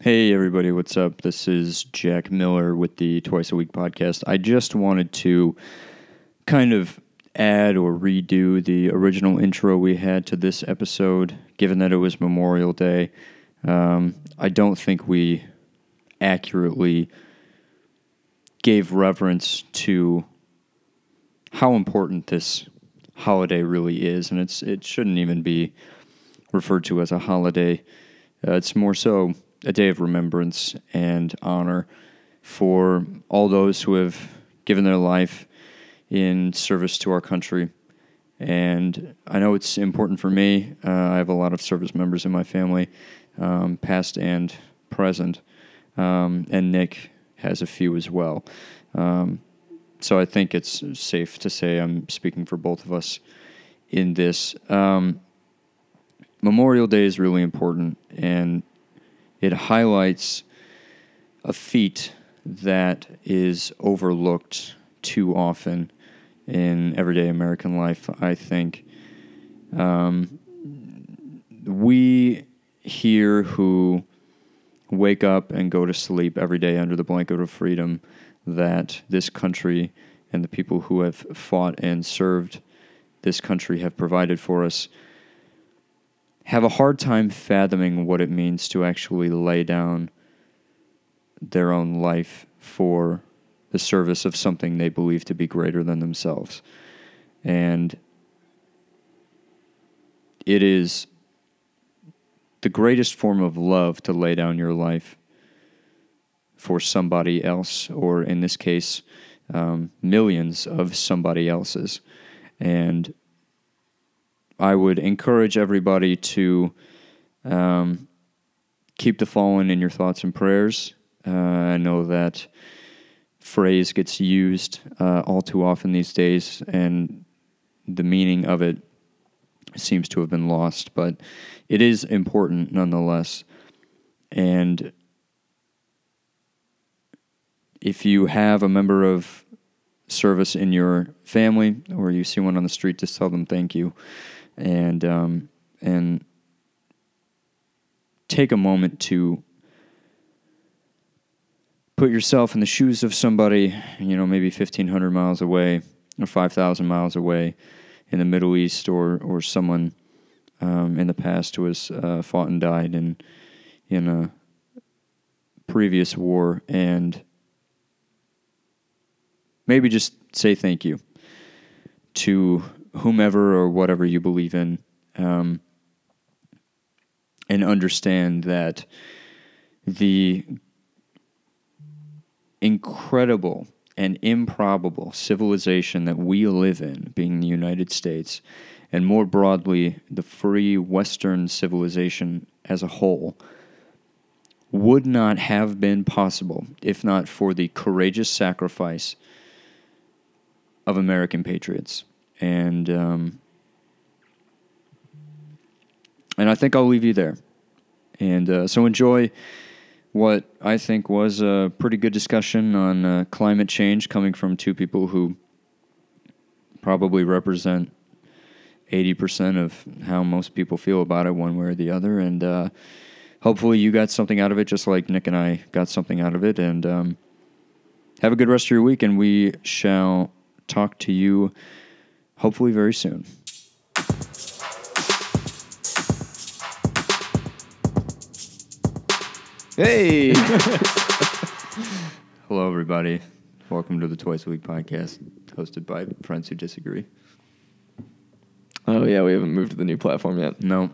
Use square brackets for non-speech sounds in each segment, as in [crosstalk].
Hey, everybody, what's up? This is Jack Miller with the Twice a Week podcast. I just wanted to kind of add or redo the original intro we had to this episode, given that it was Memorial Day. Um, I don't think we accurately gave reverence to how important this holiday really is, and it's it shouldn't even be referred to as a holiday. Uh, it's more so a day of remembrance and honor for all those who have given their life in service to our country. And I know it's important for me. Uh, I have a lot of service members in my family, um, past and present. Um, and Nick has a few as well. Um, so I think it's safe to say I'm speaking for both of us in this. Um, Memorial Day is really important, and it highlights a feat that is overlooked too often in everyday American life, I think. Um, we here who wake up and go to sleep every day under the blanket of freedom that this country and the people who have fought and served this country have provided for us have a hard time fathoming what it means to actually lay down their own life for the service of something they believe to be greater than themselves. And it is the greatest form of love to lay down your life for somebody else, or in this case, um, millions of somebody else's. And I would encourage everybody to um, keep the fallen in your thoughts and prayers. Uh, I know that phrase gets used uh, all too often these days, and the meaning of it seems to have been lost, but it is important nonetheless. And if you have a member of service in your family or you see one on the street, just tell them thank you and um, and take a moment to put yourself in the shoes of somebody, you know, maybe 1,500 miles away or 5,000 miles away in the Middle East or, or someone um, in the past who has uh, fought and died in, in a previous war and maybe just say thank you to whomever or whatever you believe in, um, and understand that the incredible and improbable civilization that we live in, being the United States, and more broadly, the free Western civilization as a whole, would not have been possible if not for the courageous sacrifice of American patriots and um, and I think I'll leave you there. And uh, so enjoy what I think was a pretty good discussion on uh, climate change coming from two people who probably represent 80% of how most people feel about it, one way or the other. And uh, hopefully, you got something out of it, just like Nick and I got something out of it. And um, have a good rest of your week, and we shall talk to you hopefully very soon. Hey. [laughs] Hello, everybody. Welcome to the Twice a Week podcast, hosted by Friends Who Disagree. oh yeah, we haven't moved to the new platform yet. No,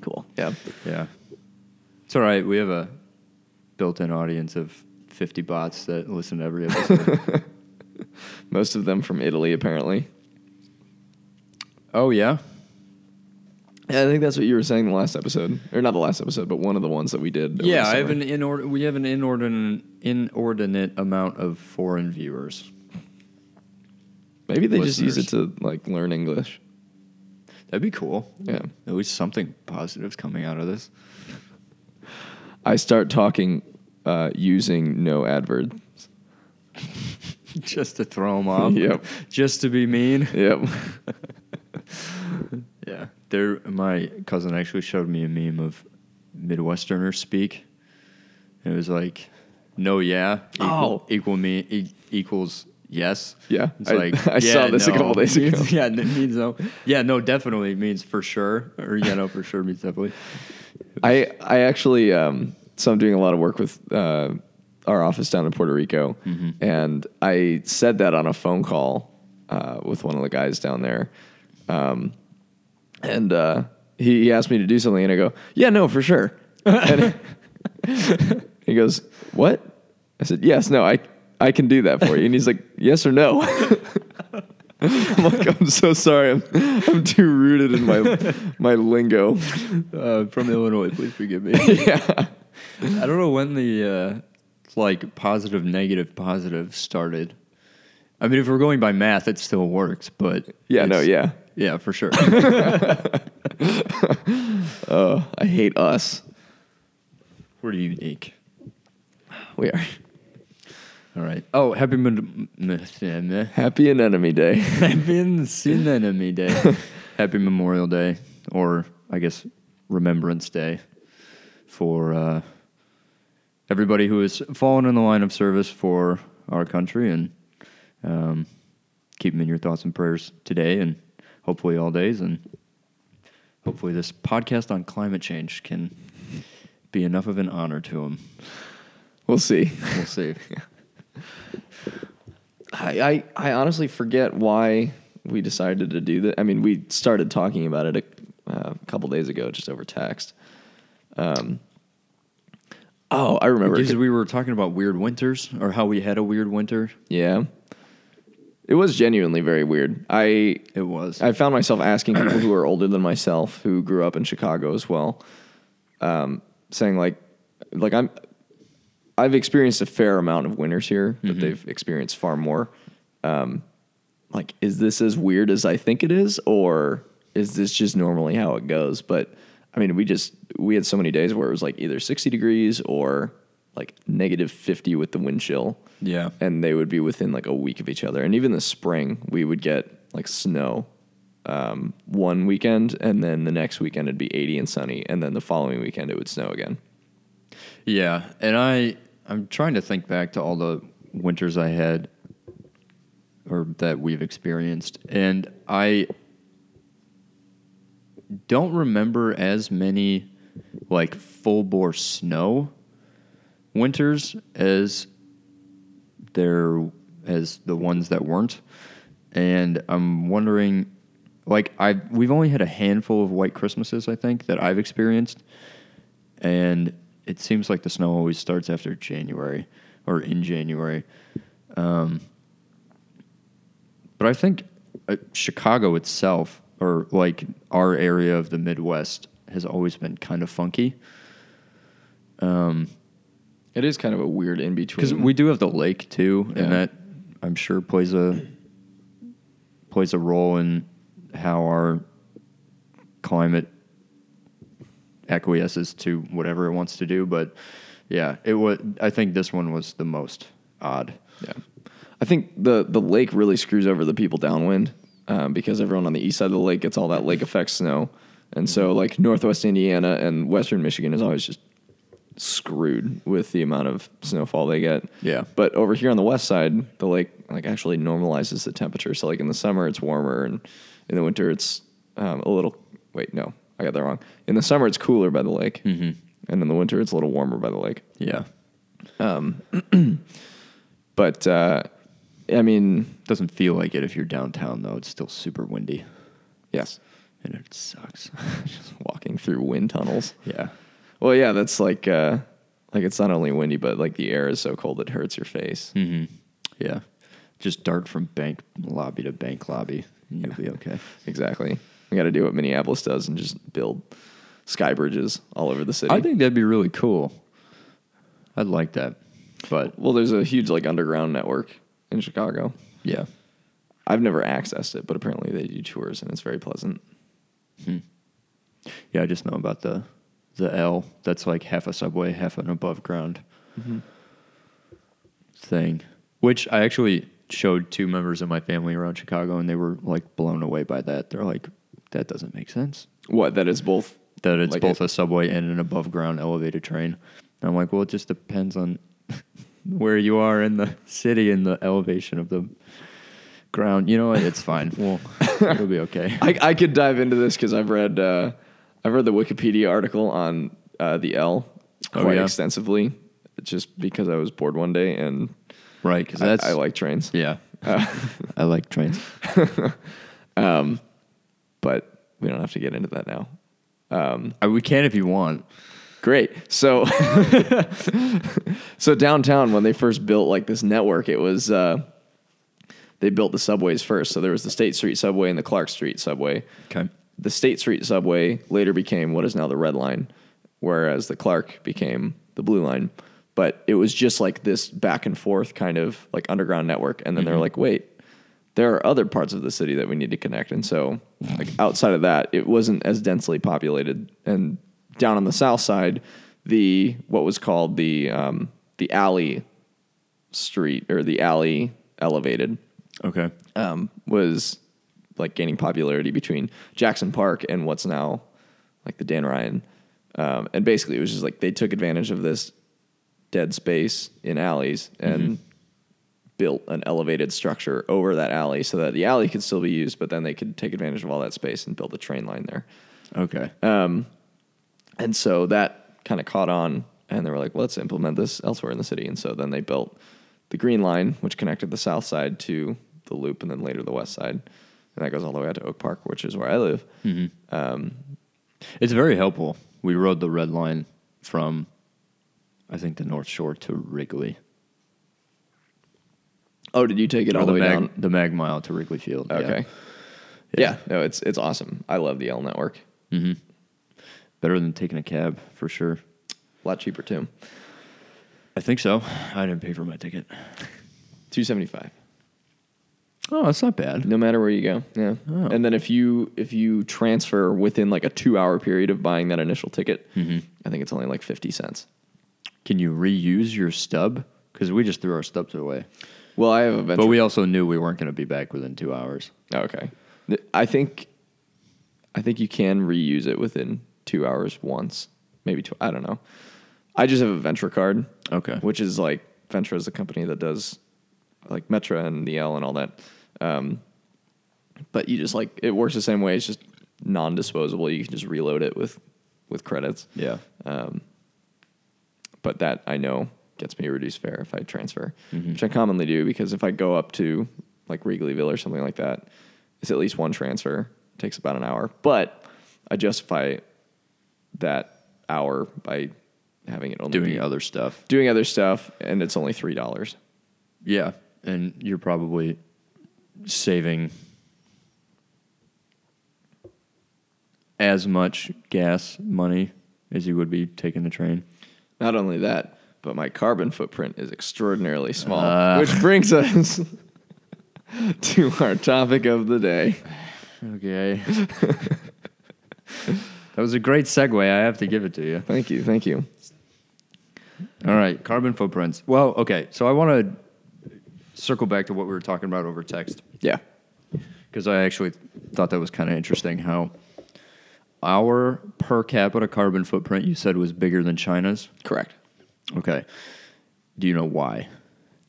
Cool. Yeah. yeah. It's all right. We have a built in audience of 50 bots that listen to every episode. [laughs] Most of them from Italy, apparently. Oh, yeah? Yeah, I think that's what you were saying the last episode, or not the last episode, but one of the ones that we did. Yeah, I have an inord- we have an inordinate, inordinate amount of foreign viewers. Maybe they just use it to like learn English. That'd be cool. Yeah. At least something positive's coming out of this. I start talking uh, using no adverbs. [laughs] Just to throw them off. [laughs] Yep. Just to be mean. Yep. [laughs] [laughs] Yeah. There, my cousin actually showed me a meme of Midwesterners speak, It was like, no, yeah, equal, Oh. equal me e- equals yes. Yeah, It's I- like I saw yeah, this a couple days ago. Yeah, it means no. Yeah, no, definitely means for sure, or yeah, no, for sure means definitely. I I actually um, so I'm doing a lot of work with uh, our office down in Puerto Rico, and I said that on a phone call uh, with one of the guys down there, um, and uh, he, he asked me to do something, and I go, "Yeah, no, for sure." and [laughs] he goes, "What?" I said, "Yes, no, I I can do that for you," and he's like, "Yes or no." [laughs] I'm like, I'm so sorry. I'm, I'm too rooted in my my lingo. Uh, from Illinois, please forgive me. [laughs] yeah. I don't know when the uh, like positive, negative, positive started. I mean, if we're going by math, it still works, but Yeah, no, yeah. yeah, for sure. [laughs] Uh, I hate us. we're unique. We are. All right. Oh, happy Mon- Happy Happy Anemone Day. [laughs] Enemy Day. [laughs] happy Memorial Day, or I guess Remembrance Day, for uh, everybody who has fallen in the line of service for our country, and um, keep them in your thoughts and prayers today, and hopefully all days, and hopefully this podcast on climate change can be enough of an honor to them. We'll see. We'll see. [laughs] I, I, I honestly forget why we decided to do that. I mean, we started talking about it a, uh, couple days ago, just over text. Um, oh, I remember. Because we were talking about weird winters, or how we had a weird winter. Yeah. It was genuinely very weird. I It was. I found myself asking people who are older than myself, who grew up in Chicago as well, um, saying like, like I'm, I've experienced a fair amount of winters here, but they've experienced far more. Um, like, is this as weird as I think it is, or is this just normally how it goes? But I mean, we just we had so many days where it was like either sixty degrees or like negative fifty with the wind chill yeah. and they would be within like a week of each other. And even the spring, we would get like snow um, one weekend, and then the next weekend it'd be 80 and sunny, and then the following weekend it would snow again. Yeah, and I I'm trying to think back to all the winters I had or that we've experienced and I don't remember as many like full bore snow winters as there as the ones that weren't. And I'm wondering like I we've only had a handful of white Christmases I think that I've experienced and it seems like the snow always starts after January or in January. Um, but I think uh, Chicago itself, or like our area of the Midwest, has always been kind of funky It is kind of a weird in between because we do have the lake too, Yeah. and that I'm sure plays a plays a role in how our climate acquiesces to whatever it wants to do. But yeah, it was. I think this one was the most odd. yeah, I think the the lake really screws over the people downwind um, because everyone on the east side of the lake gets all that lake effect snow, and so like Northwest Indiana and Western Michigan is always just screwed with the amount of snowfall they get. Yeah. But over here on the west side, the lake like actually normalizes the temperature. So like in the summer it's warmer, and in the winter it's um, a little. Wait, no, I got that wrong. In the summer it's cooler by the lake, mm-hmm. and in the winter it's a little warmer by the lake. Yeah, [clears throat] But uh, I mean, doesn't feel like it if you're downtown though. It's still super windy, yes, and it sucks. [laughs] [laughs] just walking through wind tunnels. yeah, Well, yeah, that's like uh, like it's not only windy, but like the air is so cold it hurts your face. yeah. Just dart from bank lobby to bank lobby, and you'll be okay. [laughs] Exactly. We got to do what Minneapolis does and just build sky bridges all over the city. I think that'd be really cool. I'd like that, but Well, there's a huge like underground network in Chicago. yeah, I've never accessed it, but apparently they do tours and it's very pleasant. yeah. I just know about the the L. That's like half a subway, half an above ground thing. Which I actually showed two members of my family around Chicago, and they were like blown away by that. They're like, "That doesn't make sense." What? That is both. That it's Like both it- a subway and an above ground elevated train. And I'm like, well, it just depends on [laughs] where you are in the city and the elevation of the ground. You know what? It's fine. Well, [laughs] it'll be okay. I, I could dive into this because I've read uh, I've read the Wikipedia article on uh, the L Oh, quite yeah? extensively, just because I was bored one day and Right, because I, that's I like trains. yeah. [laughs] I like trains. [laughs] um, But we don't have to get into that now. Uh, we can if you want. Great. So, [laughs] so downtown when they first built like this network, it was uh, they built the subways first. So there was the State Street subway and the Clark Street subway. Okay. The State Street subway later became what is now the Red Line, whereas the Clark became the Blue Line. But it was just like this back and forth kind of like underground network. And then they're like, wait, there are other parts of the city that we need to connect. And so, like outside of that, it wasn't as densely populated. And down on the south side, the what was called the um, the alley street or the alley elevated Okay. um, was like gaining popularity between Jackson Park and what's now like the Dan Ryan. Um, and basically, it was just like they took advantage of this dead space in alleys and built an elevated structure over that alley so that the alley could still be used, but then they could take advantage of all that space and build a train line there. Okay. Um, And so that kind of caught on, and they were like, well, let's implement this elsewhere in the city. And so then they built the Green Line, which connected the south side to the loop and then later the west side. And that goes all the way out to Oak Park, which is where I live. Mm-hmm. Um, it's very helpful. We rode the red line from, I think, the North Shore to Wrigley. Oh, did you take it Or all the, way mag, down? the mag mile to Wrigley Field. yeah. Okay. Yeah. no, it's it's awesome. I love the L network. Mm-hmm. Better than taking a cab for sure. A lot cheaper too. I think so. I didn't pay for my ticket. Two seventy five. Oh, that's not bad. No matter where you go. Yeah. Oh. And then if you if you transfer within like a two hour period of buying that initial ticket, mm-hmm. I think it's only like fifty cents. Can you reuse your stub? Because we just threw our stubs away. Well, I have a Ventra But we also knew we weren't going to be back within two hours. Oh, okay. I think I think you can reuse it within two hours once, maybe two. I don't know. I just have a Ventra card, Okay. which is like Ventra is a company that does like Metra and the L and all that. Um, but you just like it works the same way. It's just non-disposable. You can just reload it with with credits. Yeah. But that I know gets me a reduced fare if I transfer, Mm-hmm. which I commonly do because if I go up to like Wrigleyville or something like that, it's at least one transfer. It takes about an hour, but I justify that hour by having it only Doing be- other stuff. doing other stuff, and it's only three dollars. Yeah. And you're probably saving as much gas money as you would be taking the train. Not only that, but my carbon footprint is extraordinarily small, Ah. which brings us [laughs] to our topic of the day. Okay. that was a great segue. I have to give it to you. Thank you, thank you. All right, carbon footprints. Well, okay, so I want to circle back to what we were talking about over text Yeah, because I actually thought that was kind of interesting how our per capita carbon footprint you said was bigger than China's. correct. Okay. Do you know why?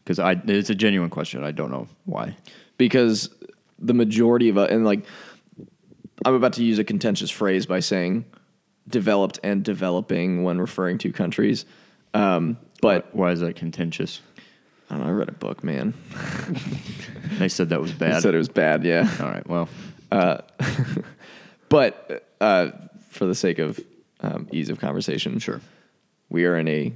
Because I it's a genuine question. I don't know why. because the majority of uh, and like I'm about to use a contentious phrase by saying developed and developing when referring to countries. Um, but Why is that contentious? I don't know. I read a book, man. [laughs] They said that was bad. said it was bad. Yeah, All right. Well, [laughs] but uh, for the sake of um, ease of conversation, Sure. we are in a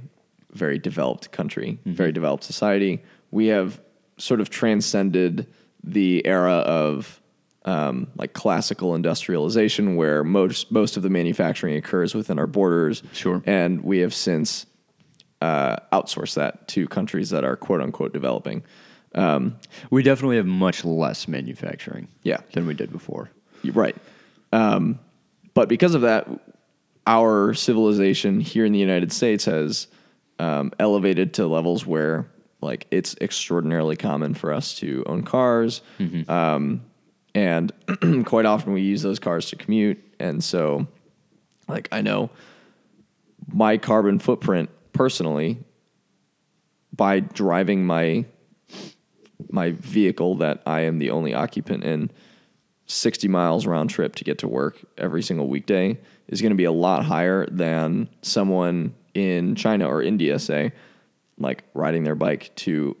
very developed country, very developed society. We have sort of transcended the era of um, like classical industrialization, where most most of the manufacturing occurs within our borders. Sure. and we have since uh, outsourced that to countries that are quote unquote developing. we definitely have much less manufacturing. Yeah. Than we did before. Right. Um, but because of that, our civilization here in the United States has um, elevated to levels where, like, it's extraordinarily common for us to own cars, um, and [clears throat] quite often we use those cars to commute. And so, like, I know my carbon footprint personally, by driving my my vehicle that I am the only occupant in 60 miles round trip to get to work every single weekday is going to be a lot higher than someone in China or India, say, like riding their bike to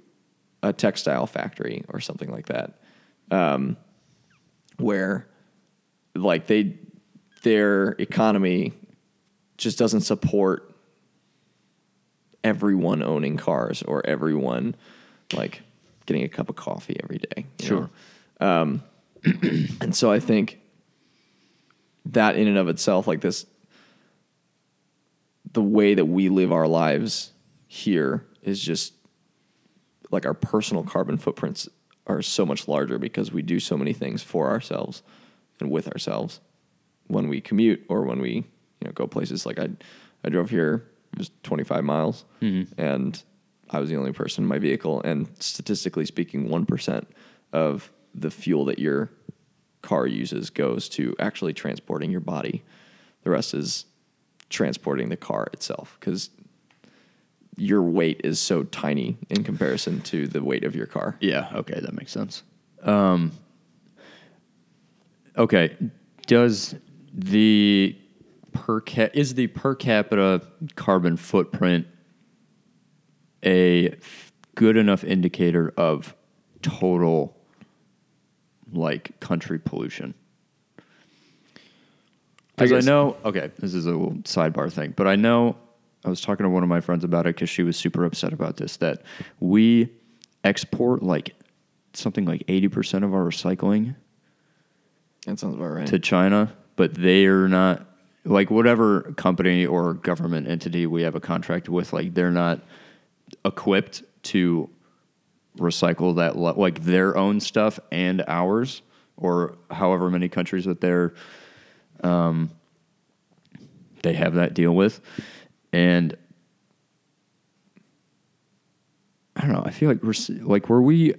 a textile factory or something like that, um, where like they their economy just doesn't support everyone owning cars or everyone like getting a cup of coffee every day. Sure. Um, [clears throat] and so I think that in and of itself, like this, the way that we live our lives here is just like our personal carbon footprints are so much larger because we do so many things for ourselves and with ourselves when we commute or when we you know go places like I I drove here it was 25 miles and I was the only person in my vehicle and statistically speaking 1% of the fuel that your car uses goes to actually transporting your body the rest is transporting the car itself cuz your weight is so tiny in comparison to the weight of your car. Yeah. Okay, that makes sense. Um, okay, does the per cap is the per capita carbon footprint a good enough indicator of total like country pollution? Because I, guess- know, okay, this is a little sidebar thing, but I know I was talking to one of my friends about it because she was super upset about this that we export like something like 80% of our recycling That sounds about right. to China, but they're not like whatever company or government entity we have a contract with, like they're not equipped to recycle that like their own stuff and ours or however many countries that they're um, they have that deal with. And I don't know I feel like we're like were we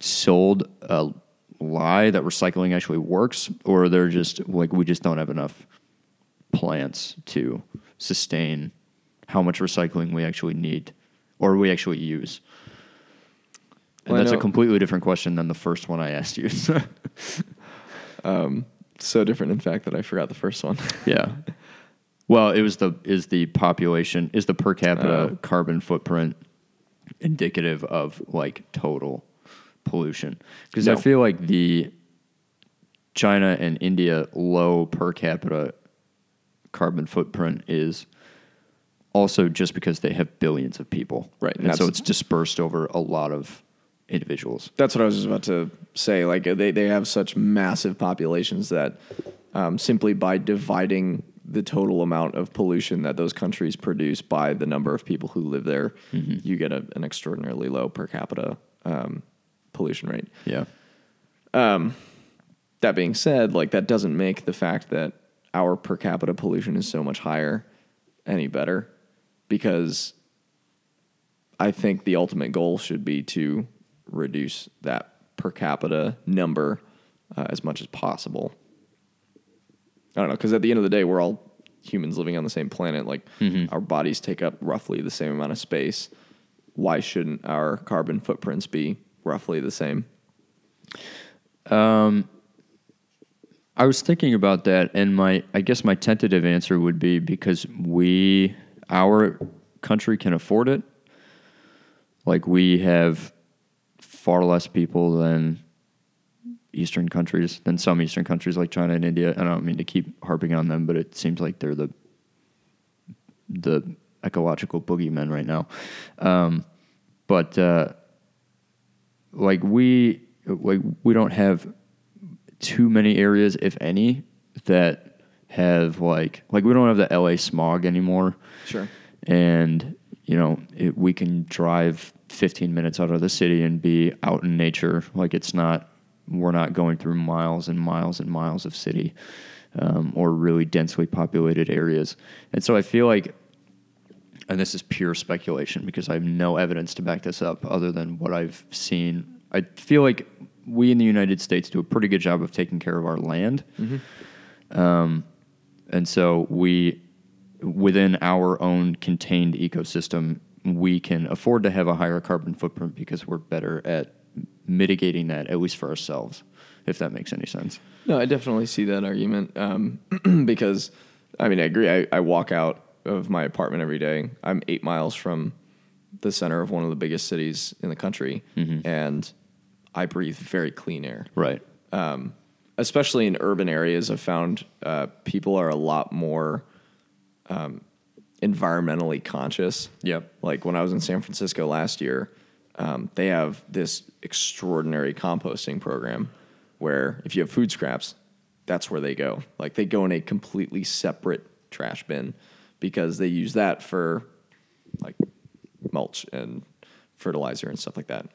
sold a lie that recycling actually works or they're just like we just don't have enough plants to sustain how much recycling we actually need or we actually use and Well, that's a completely different question than the first one I asked you. [laughs] Um, so different, in fact, that I forgot the first one. [laughs] yeah. Well, it was the is the population is the per capita Oh. carbon footprint indicative of like total pollution? Because I feel like the China and India low per capita carbon footprint is also just because they have billions of people, Right, And, and so it's dispersed over a lot of individuals. That's what I was just about to say. Like they, they have such massive populations that um, simply by dividing the total amount of pollution that those countries produce by the number of people who live there, you get a, an extraordinarily low per capita um, pollution rate. Yeah. Um, That being said, like that doesn't make the fact that our per capita pollution is so much higher any better because I think the ultimate goal should be to reduce that per capita number uh, as much as possible. I don't know, because at the end of the day, we're all humans living on the same planet. Like our bodies take up roughly the same amount of space. Why shouldn't our carbon footprints be roughly the same? I was thinking about that, and my I guess my tentative answer would be because we our country can afford it. Like we have far less people than Eastern countries, than some Eastern countries like China and India. And I don't mean to keep harping on them, but it seems like they're the the ecological boogeymen right now. Um, but uh, like we like we don't have too many areas, if any, that have like like we don't have the LA smog anymore. Sure. And you know, it, we can drive 15 minutes out of the city and be out in nature. Like it's not we're not going through miles and miles and miles of city um, or really densely populated areas. And so I feel like and this is pure speculation because I have no evidence to back this up other than what I've seen. I feel like we in the United States do a pretty good job of taking care of our land. Um, and so we within our own contained ecosystem, we can afford to have a higher carbon footprint because we're better at mitigating that, at least for ourselves, if that makes any sense. No, I definitely see that argument um, [clears throat] because, I mean, I agree. I, I walk out of my apartment every day. I'm eight miles from the center of one of the biggest cities in the country, and I breathe very clean air. Right. Um, especially in urban areas, I've found uh, people are a lot more um, environmentally conscious. Yep. Like when I was in San Francisco last year, um, they have this extraordinary composting program where if you have food scraps, that's where they go. Like they go in a completely separate trash bin because they use that for like mulch and fertilizer and stuff like that.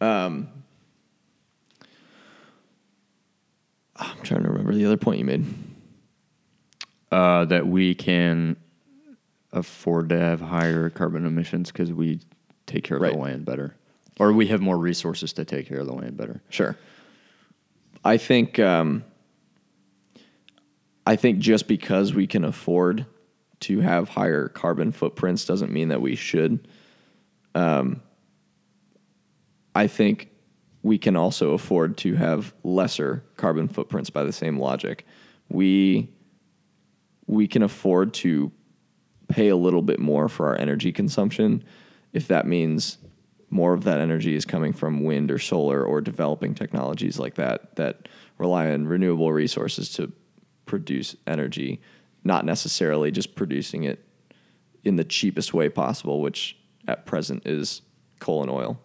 Um, I'm trying to remember the other point you made. Uh, that we can afford to have higher carbon emissions because we take care of Right. the land better, or we have more resources to take care of the land better. Sure. I think um, I think just because we can afford to have higher carbon footprints doesn't mean that we should. Um, I think we can also afford to have lesser carbon footprints by the same logic. We we can afford to pay a little bit more for our energy consumption if that means more of that energy is coming from wind or solar or developing technologies like that that rely on renewable resources to produce energy, not necessarily just producing it in the cheapest way possible, which at present is coal and oil.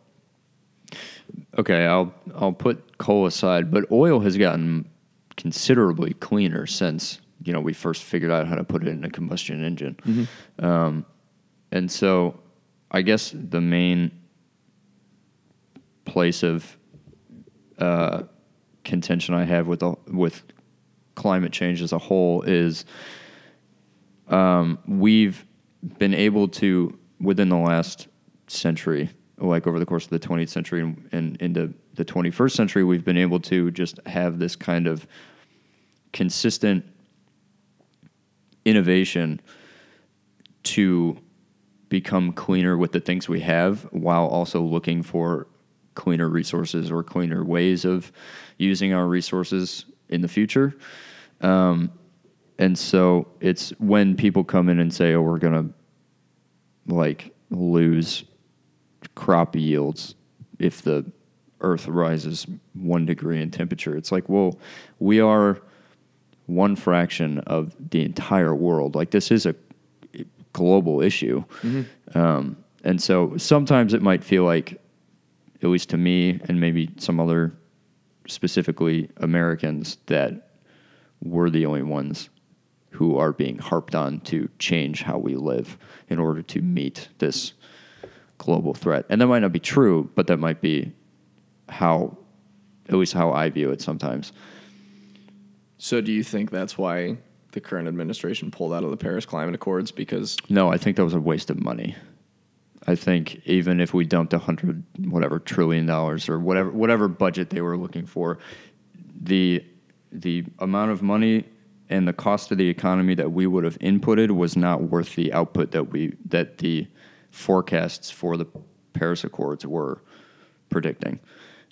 Okay, I'll I'll put coal aside, but oil has gotten considerably cleaner since you know we first figured out how to put it in a combustion engine, um, and so I guess the main place of uh, contention I have with the, with climate change as a whole is um, we've been able to within the last century, like over the course of the 20th century and, into the 21st century, we've been able to just have this kind of consistent innovation to become cleaner with the things we have while also looking for cleaner resources or cleaner ways of using our resources in the future. Um, and so it's when people come in and say, "Oh, we're gonna like lose crop yields if the Earth rises one degree in temperature." It's like, well, we are one fraction of the entire world. Like this is a global issue, um, and so sometimes it might feel like, at least to me, and maybe some other specifically Americans, that we're the only ones who are being harped on to change how we live in order to meet this global threat. And that might not be true, but that might be how, at least how I view it sometimes. So, do you think that's why the current administration pulled out of the Paris Climate Accords? Because No, I think that was a waste of money. I think even if we dumped a hundred whatever trillion dollars or whatever whatever budget they were looking for, the the amount of money and the cost of the economy that we would have inputted was not worth the output that we that the forecasts for the Paris Accords were predicting.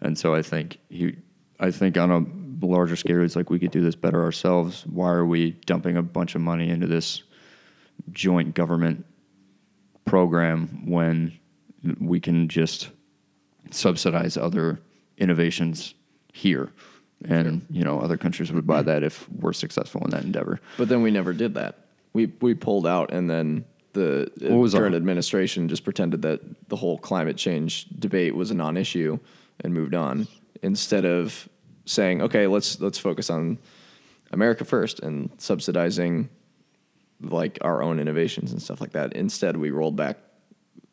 And so I think he I think on a larger scale it's like we could do this better ourselves. Why are we dumping a bunch of money into this joint government program when we can just subsidize other innovations here and you know other countries would buy that if we're successful in that endeavor But then we never did that. We we pulled out, and then the current administration just pretended that the whole climate change debate was a non-issue and moved on instead of saying, "Okay, let's let's focus on America first and subsidizing like our own innovations and stuff like that." Instead, we rolled back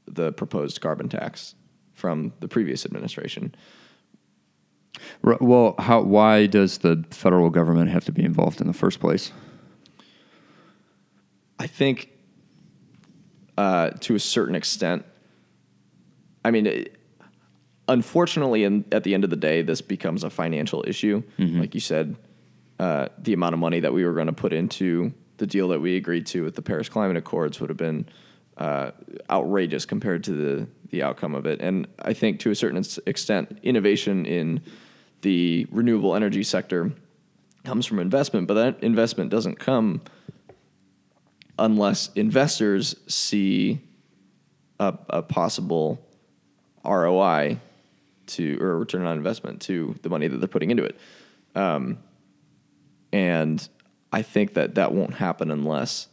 the proposed carbon tax from the previous administration. Well how why does the federal government have to be involved in the first place I think uh, to a certain extent. I mean, it, unfortunately, in, at the end of the day, this becomes a financial issue. Like you said, uh, the amount of money that we were going to put into the deal that we agreed to with the Paris Climate Accords would have been uh, outrageous compared to the the outcome of it. And I think to a certain extent, innovation in the renewable energy sector comes from investment, but that investment doesn't come unless investors see a, a possible ROI to or return on investment to the money that they're putting into it. Um, and I think that that won't happen unless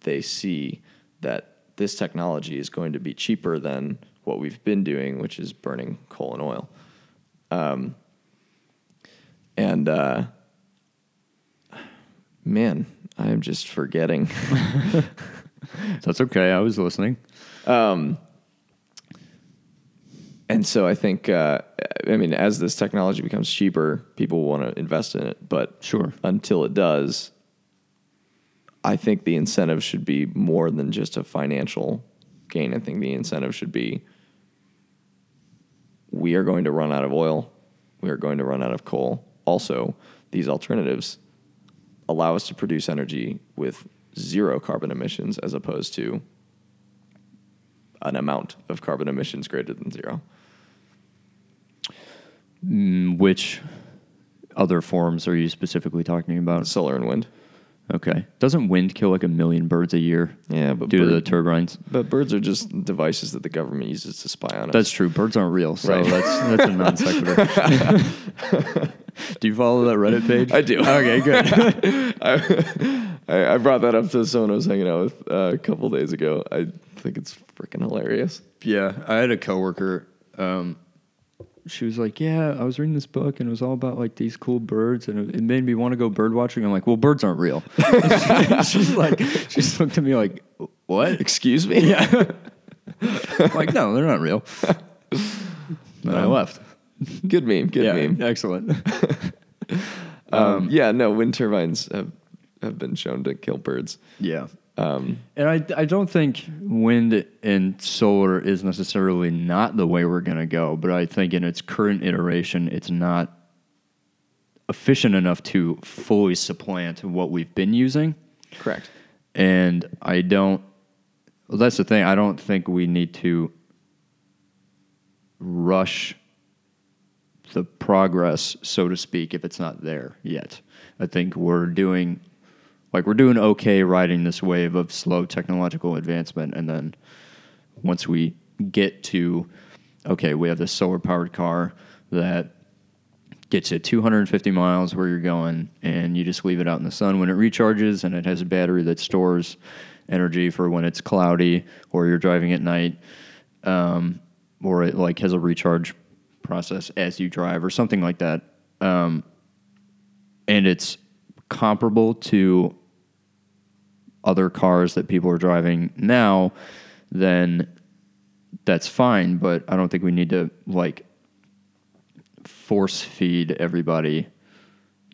they see that this technology is going to be cheaper than what we've been doing, which is burning coal and oil. Um, and uh, man, I am just forgetting. [laughs] That's okay. I was listening. And so I think, uh, I mean, as this technology becomes cheaper, people want to invest in it. But Sure. until it does, I think the incentive should be more than just a financial gain. I think the incentive should be we are going to run out of oil, we are going to run out of coal. Also, these alternatives allow us to produce energy with zero carbon emissions as opposed to an amount of carbon emissions greater than zero. Mm, Which other forms are you specifically talking about? Solar and wind. Okay. Doesn't wind kill like a million birds a year Yeah, but due to the turbines? But birds are just devices that the government uses to spy on us. That's true. Birds aren't real, so Right. that's that's a non sequitur. [laughs] [laughs] do you follow that Reddit page? [laughs] I do. Okay, good. [laughs] I, I brought that up to someone I was hanging out with uh, a couple days ago. I think it's freaking hilarious. yeah, I had a coworker. Um, she was like, "Yeah, I was reading this book, and it was all about like these cool birds, and it, it made me want to go bird watching." I'm like, "Well, birds aren't real." [laughs] She's like, she just looked at me like, "What?" Excuse me? Yeah. Like, no, they're not real. Then I left. Good meme. Good yeah, meme. excellent. [laughs] [laughs] Um, yeah, no, wind turbines have, have been shown to kill birds. Yeah. Um, And I, I don't think wind and solar is necessarily not the way we're going to go, but I think in its current iteration, it's not efficient enough to fully supplant what we've been using. correct. And I don't, well, that's the thing. I don't think we need to rush the progress, so to speak, if it's not there yet. I think we're doing, like, we're doing okay riding this wave of slow technological advancement. And then once we get to, okay, we have this solar powered car that gets you 250 miles where you're going, and you just leave it out in the sun when it recharges, and it has a battery that stores energy for when it's cloudy or you're driving at night, um, or it like has a recharge process as you drive or something like that. Um, and it's comparable to other cars that people are driving now, then that's fine. But I don't think we need to like force feed everybody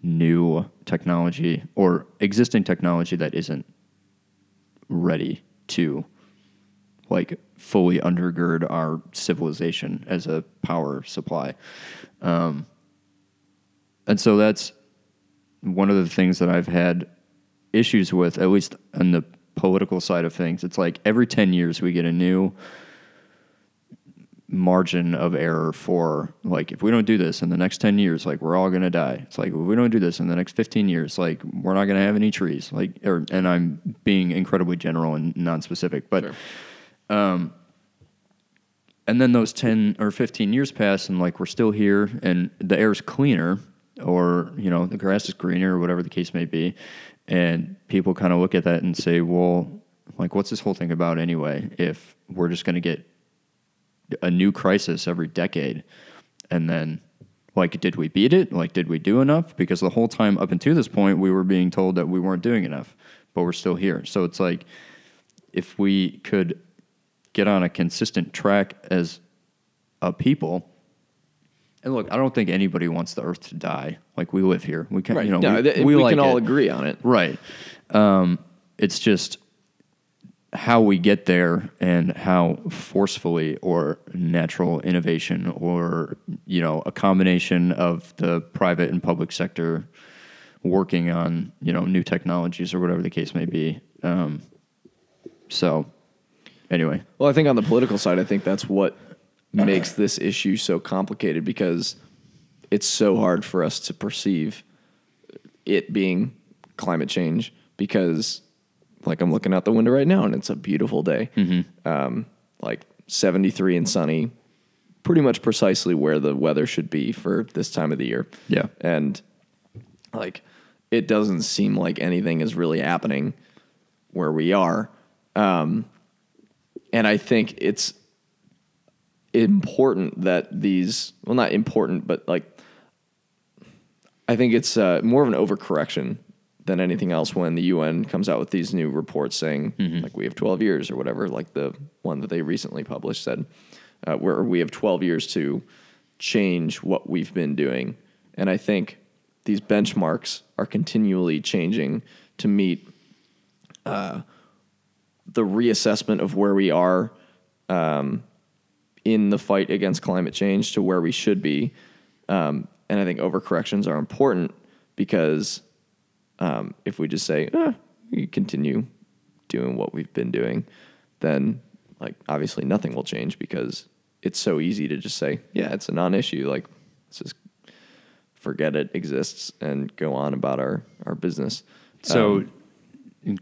new technology or existing technology that isn't ready to like fully undergird our civilization as a power supply. Um, and so that's one of the things that I've had issues with, at least on the political side of things. It's like every 10 years we get a new margin of error for like if we don't do this in the next 10 years like we're all going to die it's like if we don't do this in the next 15 years like we're not going to have any trees like or, and i'm being incredibly general and non-specific but um, and then those 10 or 15 years pass and like we're still here and the air's cleaner or you know the grass is greener or whatever the case may be. And people kind of look at that and say well like what's this whole thing about anyway if we're just going to get a new crisis every decade? And then like did we beat it? Like did we do enough? Because the whole time up until this point we were being told that we weren't doing enough but we're still here. So it's like if we could get on a consistent track as a people and look i don't think anybody wants the earth to die like we live here we can Right. you know no, we, th- we we, like can all it. agree on it. Right. Um, it's just how we get there and how forcefully or natural innovation or, you know, a combination of the private and public sector working on you know new technologies or whatever the case may be. Um, so anyway, Well, I think on the political side, I think that's what makes this issue so complicated because it's so hard for us to perceive it being climate change because, like, I'm looking out the window right now and it's a beautiful day. Um, like 73 and sunny, pretty much precisely where the weather should be for this time of the year. Yeah. And, like, it doesn't seem like anything is really happening where we are. Um, and I think it's important that these well not important but like I think it's uh, more of an overcorrection than anything else when the UN comes out with these new reports saying like we have 12 years or whatever like the one that they recently published said uh, where we have 12 years to change what we've been doing. And I think these benchmarks are continually changing to meet uh, the reassessment of where we are um, in the fight against climate change to where we should be. Um, and I think overcorrections are important because um, if we just say, eh, we continue doing what we've been doing, then like obviously nothing will change because it's so easy to just say, yeah, it's a non-issue. Like let's just forget it exists and go on about our our business. So, Um,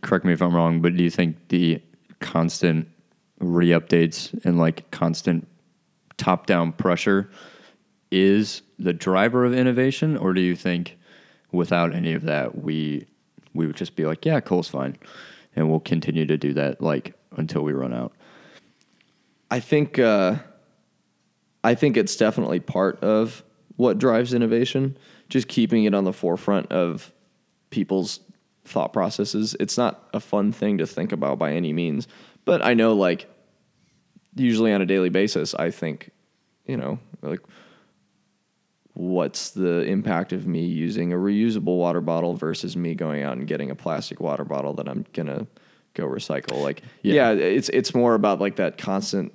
correct me if I'm wrong, but do you think the constant re-updates and like constant top-down pressure is the driver of innovation, or do you think without any of that we we would just be like, yeah, coal's fine, and we'll continue to do that like until we run out? I think uh, I think it's definitely part of what drives innovation. Just keeping it on the forefront of people's thought processes. It's not a fun thing to think about by any means, but I know like usually on a daily basis, I think, you know, like what's the impact of me using a reusable water bottle versus me going out and getting a plastic water bottle that I'm gonna go recycle. Like, Yeah. yeah, it's it's more about like that constant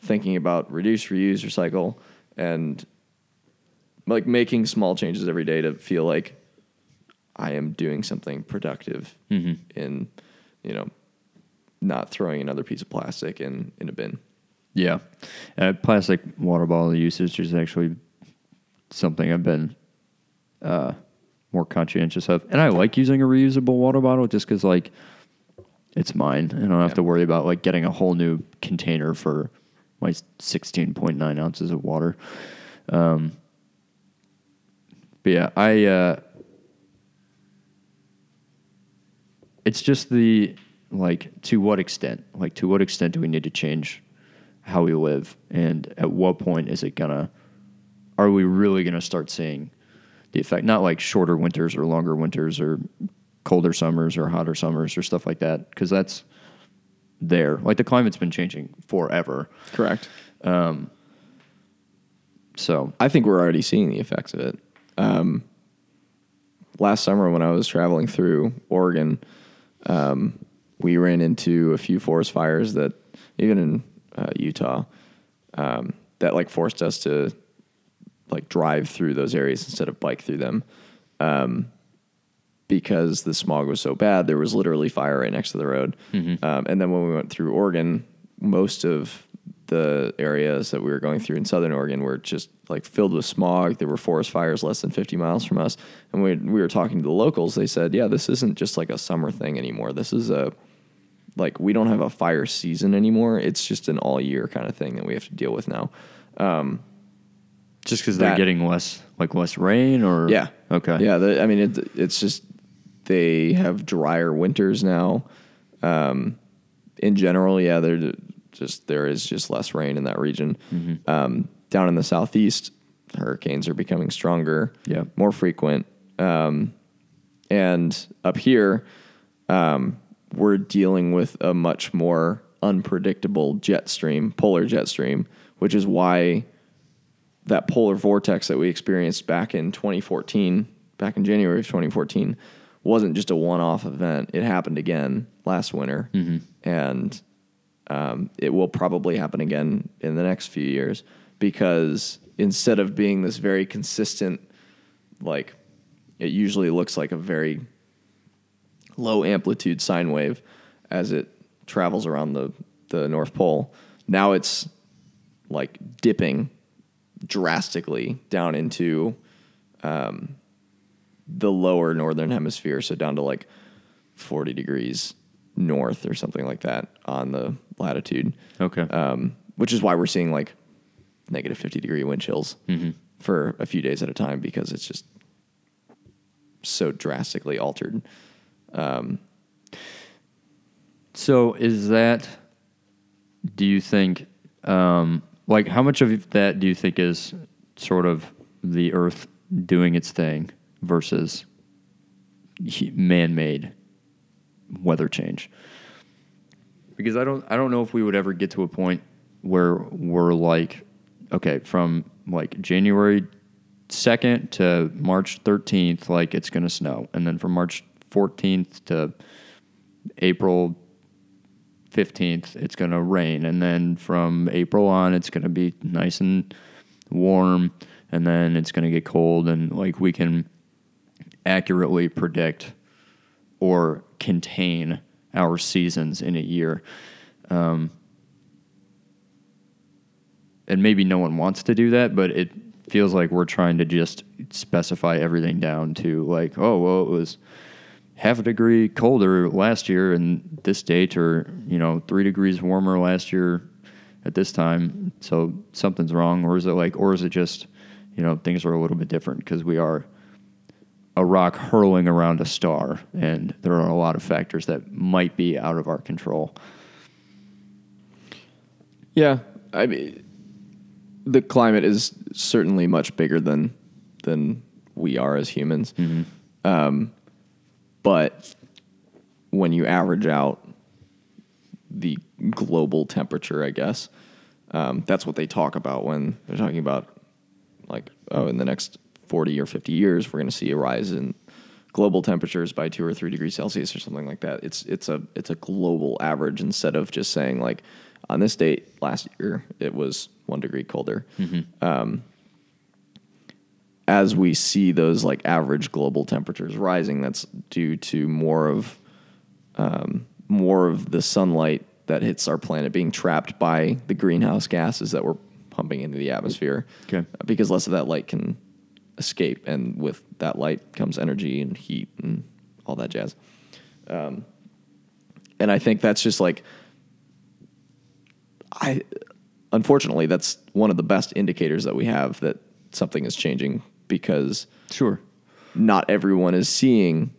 thinking about reduce, reuse, recycle, and like making small changes every day to feel like I am doing something productive in, you know, not throwing another piece of plastic in in a bin. Yeah, uh, plastic water bottle usage is actually something I've been uh, more conscientious of, and I like using a reusable water bottle just because like it's mine, and I don't have Yeah. to worry about like getting a whole new container for my sixteen point nine ounces of water. Um, but yeah, I. Uh, it's just the like to what extent? Like to what extent do we need to change how we live? And at what point is it gonna are we really gonna start seeing the effect? Not like shorter winters or longer winters or colder summers or hotter summers or stuff like that because that's there. Like the climate's been changing forever. Correct. um, so. I think we're already seeing the effects of it. Um, last summer, when I was traveling through Oregon, um, we ran into a few forest fires that, even in uh, Utah, um, that like forced us to like drive through those areas instead of bike through them, um, because the smog was so bad. There was literally fire right next to the road. Um, and then when we went through Oregon, most of the areas that we were going through in southern Oregon were just like filled with smog. There were forest fires less than 50 miles from us. And we, we were talking to the locals. They said, yeah, this isn't just like a summer thing anymore. This is a, like, we don't have a fire season anymore. It's just an all year kind of thing that we have to deal with now. just because they're getting less like less rain or Yeah. okay Yeah. The, I mean, it, it's just they have drier winters now. Um, in general, yeah, they're just there is just less rain in that region. Um, down in the southeast, hurricanes are becoming stronger, Yeah. more frequent. Um, and up here, um, we're dealing with a much more unpredictable jet stream, polar jet stream, which is why that polar vortex that we experienced back in 2014, back in January of 2014, wasn't just a one-off event. It happened again last winter, and um, it will probably happen again in the next few years because instead of being this very consistent, like it usually looks like a very low amplitude sine wave as it travels around the, the North Pole. Now it's like dipping drastically down into um, the lower northern hemisphere, so down to like 40 degrees north or something like that on the latitude. Okay. Um, which is why we're seeing like negative 50 degree wind chills for a few days at a time because it's just so drastically altered. So is that? Do you think, um, like, how much of that do you think is sort of the Earth doing its thing versus man-made weather change? Because I don't, I don't know if we would ever get to a point where we're like, okay, from like January second to March thirteenth, like it's gonna snow, and then from March fourteenth to April 15th, it's going to rain. And then from April on, it's going to be nice and warm. And then it's going to get cold. And like we can accurately predict or contain our seasons in a year. Um, and maybe no one wants to do that, but it feels like we're trying to just specify everything down to like, oh, well, it was half a degree colder last year and this date or you know three degrees warmer last year at this time so something's wrong or is it like or is it just you know things are a little bit different because we are a rock hurling around a star and there are a lot of factors that might be out of our control Yeah, I mean, the climate is certainly much bigger than than we are as humans. Um, but when you average out the global temperature, I guess um, that's what they talk about when they're talking about like oh, in the next forty or fifty years, we're going to see a rise in global temperatures by two or three degrees Celsius or something like that. It's it's a it's a global average instead of just saying like on this date last year it was one degree colder. Um, as we see those like average global temperatures rising, that's due to more of um, more of the sunlight that hits our planet being trapped by the greenhouse gases that we're pumping into the atmosphere. Okay. Because less of that light can escape, and with that light comes energy and heat and all that jazz. Um, and I think that's just like I unfortunately that's one of the best indicators that we have that something is changing because sure not everyone is seeing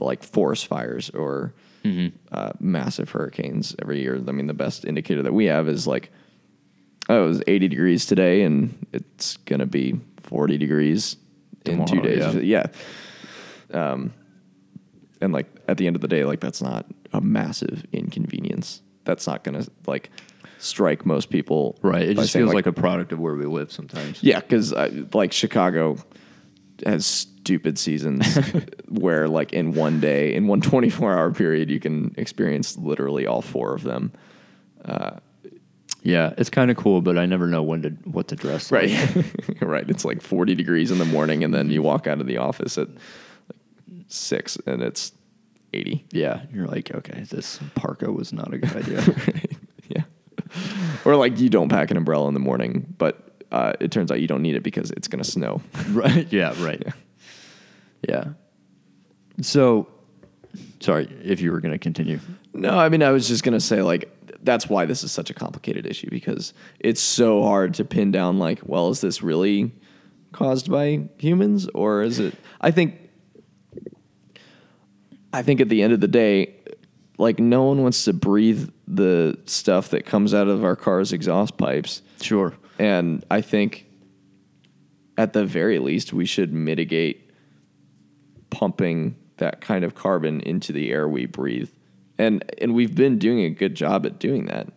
like forest fires or uh, massive hurricanes every year. I mean, the best indicator that we have is like, oh, it was 80 degrees today and it's going to be 40 degrees in two days. Yeah. Um, and like at the end of the day, like that's not a massive inconvenience. That's not going to like strike most people. right it just saying, feels like, a product of where we live sometimes yeah, because like Chicago has stupid seasons [laughs] where like in one day, in one 24 hour period, you can experience literally all four of them. Yeah it's kind of cool but i never know when to what to dress like. Right. [laughs] [laughs] right. It's like 40 degrees in the morning and then you walk out of the office at like six and it's 80. yeah you're like okay this parka was not a good [laughs] idea yeah. Or like you don't pack an umbrella in the morning, but uh, it turns out you don't need it because it's going to snow. Right. Yeah. Right. Yeah. Yeah. So, sorry if you were going to continue. No, I mean, I was just going to say, like, that's why this is such a complicated issue because it's so hard to pin down, like, well, is this really caused by humans or is it? I think, I think at the end of the day, like, no one wants to breathe the stuff that comes out of our car's exhaust pipes. Sure. And I think at the very least, we should mitigate pumping that kind of carbon into the air we breathe. And, and we've been doing a good job at doing that.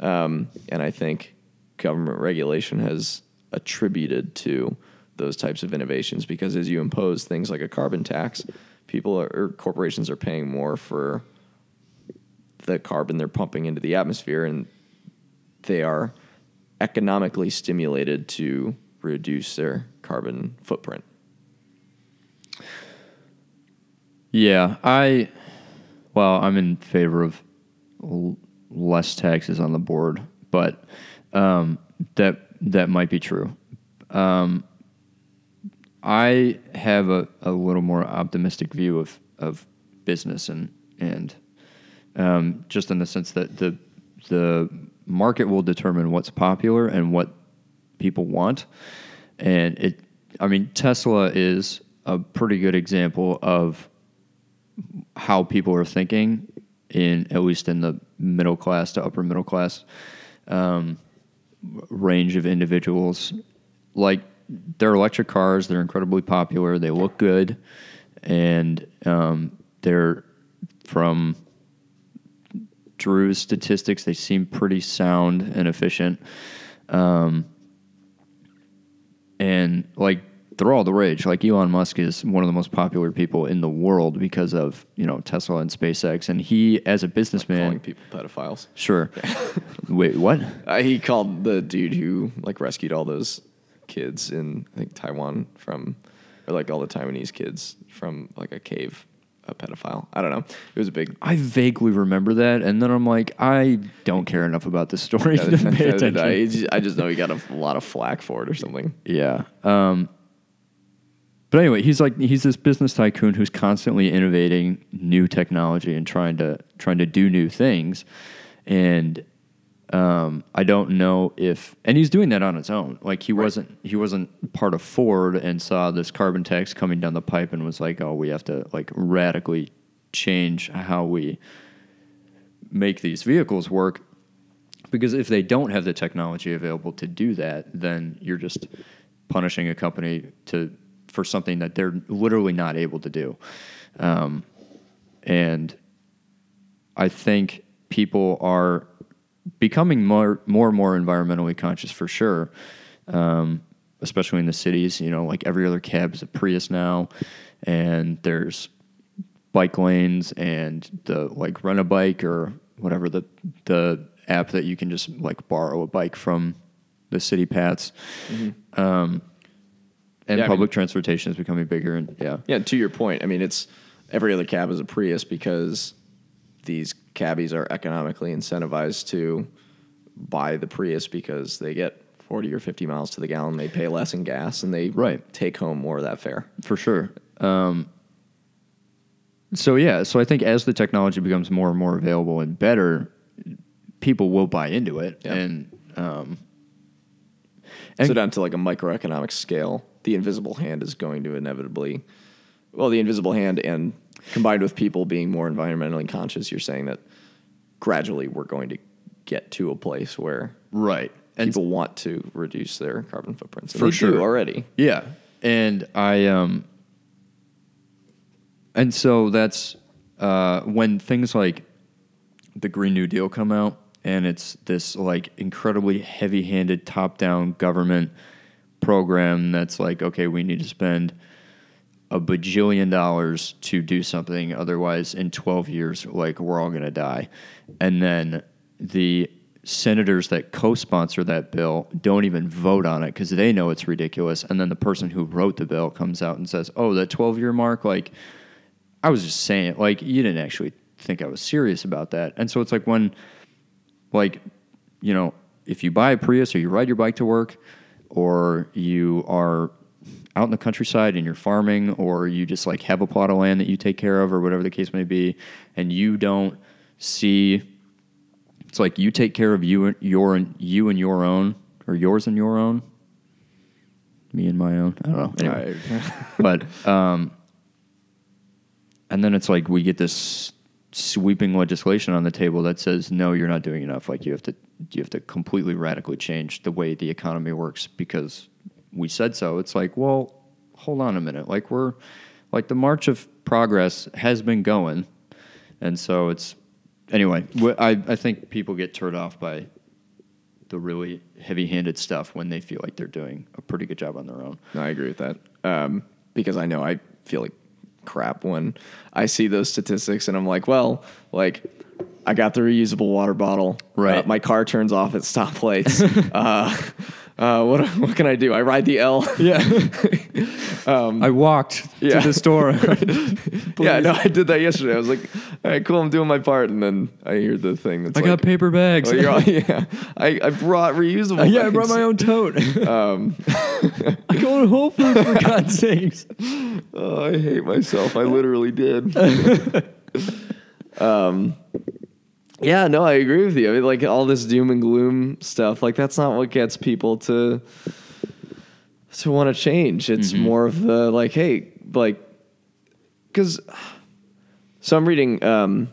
Um, and I think government regulation has attributed to those types of innovations because as you impose things like a carbon tax, people are, or corporations are paying more for the carbon they're pumping into the atmosphere and they are economically stimulated to reduce their carbon footprint. Yeah, I. Well, I'm in favor of l- less taxes on the board, but um, that that might be true. Um, I have a, a little more optimistic view of, of business and and um, just in the sense that the the market will determine what's popular and what people want, and it. I mean, Tesla is a pretty good example of how people are thinking in at least in the middle class to upper middle class um, range of individuals. Like they're electric cars, they're incredibly popular, they look good, and um, they're from Drew's statistics, they seem pretty sound and efficient. Um, and like they're all the rage. Like Elon Musk is one of the most popular people in the world because of you know Tesla and SpaceX, and he as a businessman, Calling people pedophiles. sure. [laughs] Wait, what? Uh, he called the dude who like rescued all those kids in I think Taiwan from, or like all the Taiwanese kids from like a cave, a pedophile. I don't know. It was a big. I vaguely remember that, and then I'm like, I don't care enough about this story [laughs] to pay attention. I, just, I just know he got a lot of flack for it or something. Yeah. Um, but anyway, he's like he's this business tycoon who's constantly innovating new technology and trying to trying to do new things, and um, I don't know if and he's doing that on his own. Like he wasn't he wasn't part of Ford and saw this carbon tax coming down the pipe and was like, oh, we have to like radically change how we make these vehicles work. Because if they don't have the technology available to do that, then you're just punishing a company to for something that they're literally not able to do. Um, and I think people are becoming more more and more environmentally conscious for sure. Um, especially in the cities, you know, like every other cab is a Prius now, and there's bike lanes and the like rent a bike or whatever the the app that you can just like borrow a bike from the city paths. Um, and Yeah, I public transportation is becoming bigger and yeah. Yeah, to your point, I mean, it's every other cab is a Prius because these cabbies are economically incentivized to buy the Prius because they get 40 or 50 miles to the gallon, they pay less in gas, and they Right. take home more of that fare. for sure. Um, so yeah, so I think as the technology becomes more and more available and better, people will buy into it, Yeah. and um, And- so down to like a microeconomic scale, the invisible hand is going to inevitably, well, the invisible hand and combined with people being more environmentally conscious, you're saying that gradually we're going to get to a place where right, and people want to reduce their carbon footprints. And For sure. already. Yeah, and I um, and so that's uh, when things like the Green New Deal come out, and it's this like incredibly heavy-handed top-down government program that's like, okay, we need to spend a bajillion dollars to do something, otherwise, in 12 years, like we're all gonna die, and then the senators that co-sponsor that bill don't even vote on it because they know it's ridiculous. And then the person who wrote the bill comes out and says oh the 12 year mark like i was just saying like you didn't actually think i was serious about that. And so it's like when like you know if you buy a prius or you ride your bike to work or you are out in the countryside and you're farming or you just like have a plot of land that you take care of or whatever the case may be and you don't see it's like you take care of you and your and you and your own, or yours and your own. Me and my own. I don't know. Anyway, [laughs] but um, and then it's like we get this sweeping legislation on the table that says no, you're not doing enough. Like you have to you have to completely radically change the way the economy works because we said so. It's like well, hold on a minute. Like we're like the march of progress has been going, and so it's anyway. I I think people get turned off by the really heavy-handed stuff when they feel like they're doing a pretty good job on their own. No, I agree with that. Um, because I know I feel like crap when I see those statistics and I'm like, well, like I got the reusable water bottle. Right. Uh, my car turns off at stoplights. [laughs] uh, Uh, what what can I do? I ride the L. Yeah. [laughs] I walked yeah. to the store. [laughs] yeah, no, I did that yesterday. I was like, all right, cool, I'm doing my part, and then I hear the thing that's I like, got paper bags. oh, all, yeah, I, I brought reusable. yeah, I brought my own tote. Um, I go to Whole Foods for God's sakes. oh, I hate myself. I literally did. um, yeah, no, I agree with you. I mean, like all this doom and gloom stuff, like that's not what gets people to to want to change. It's more of the like, hey, like, because. So I'm reading um,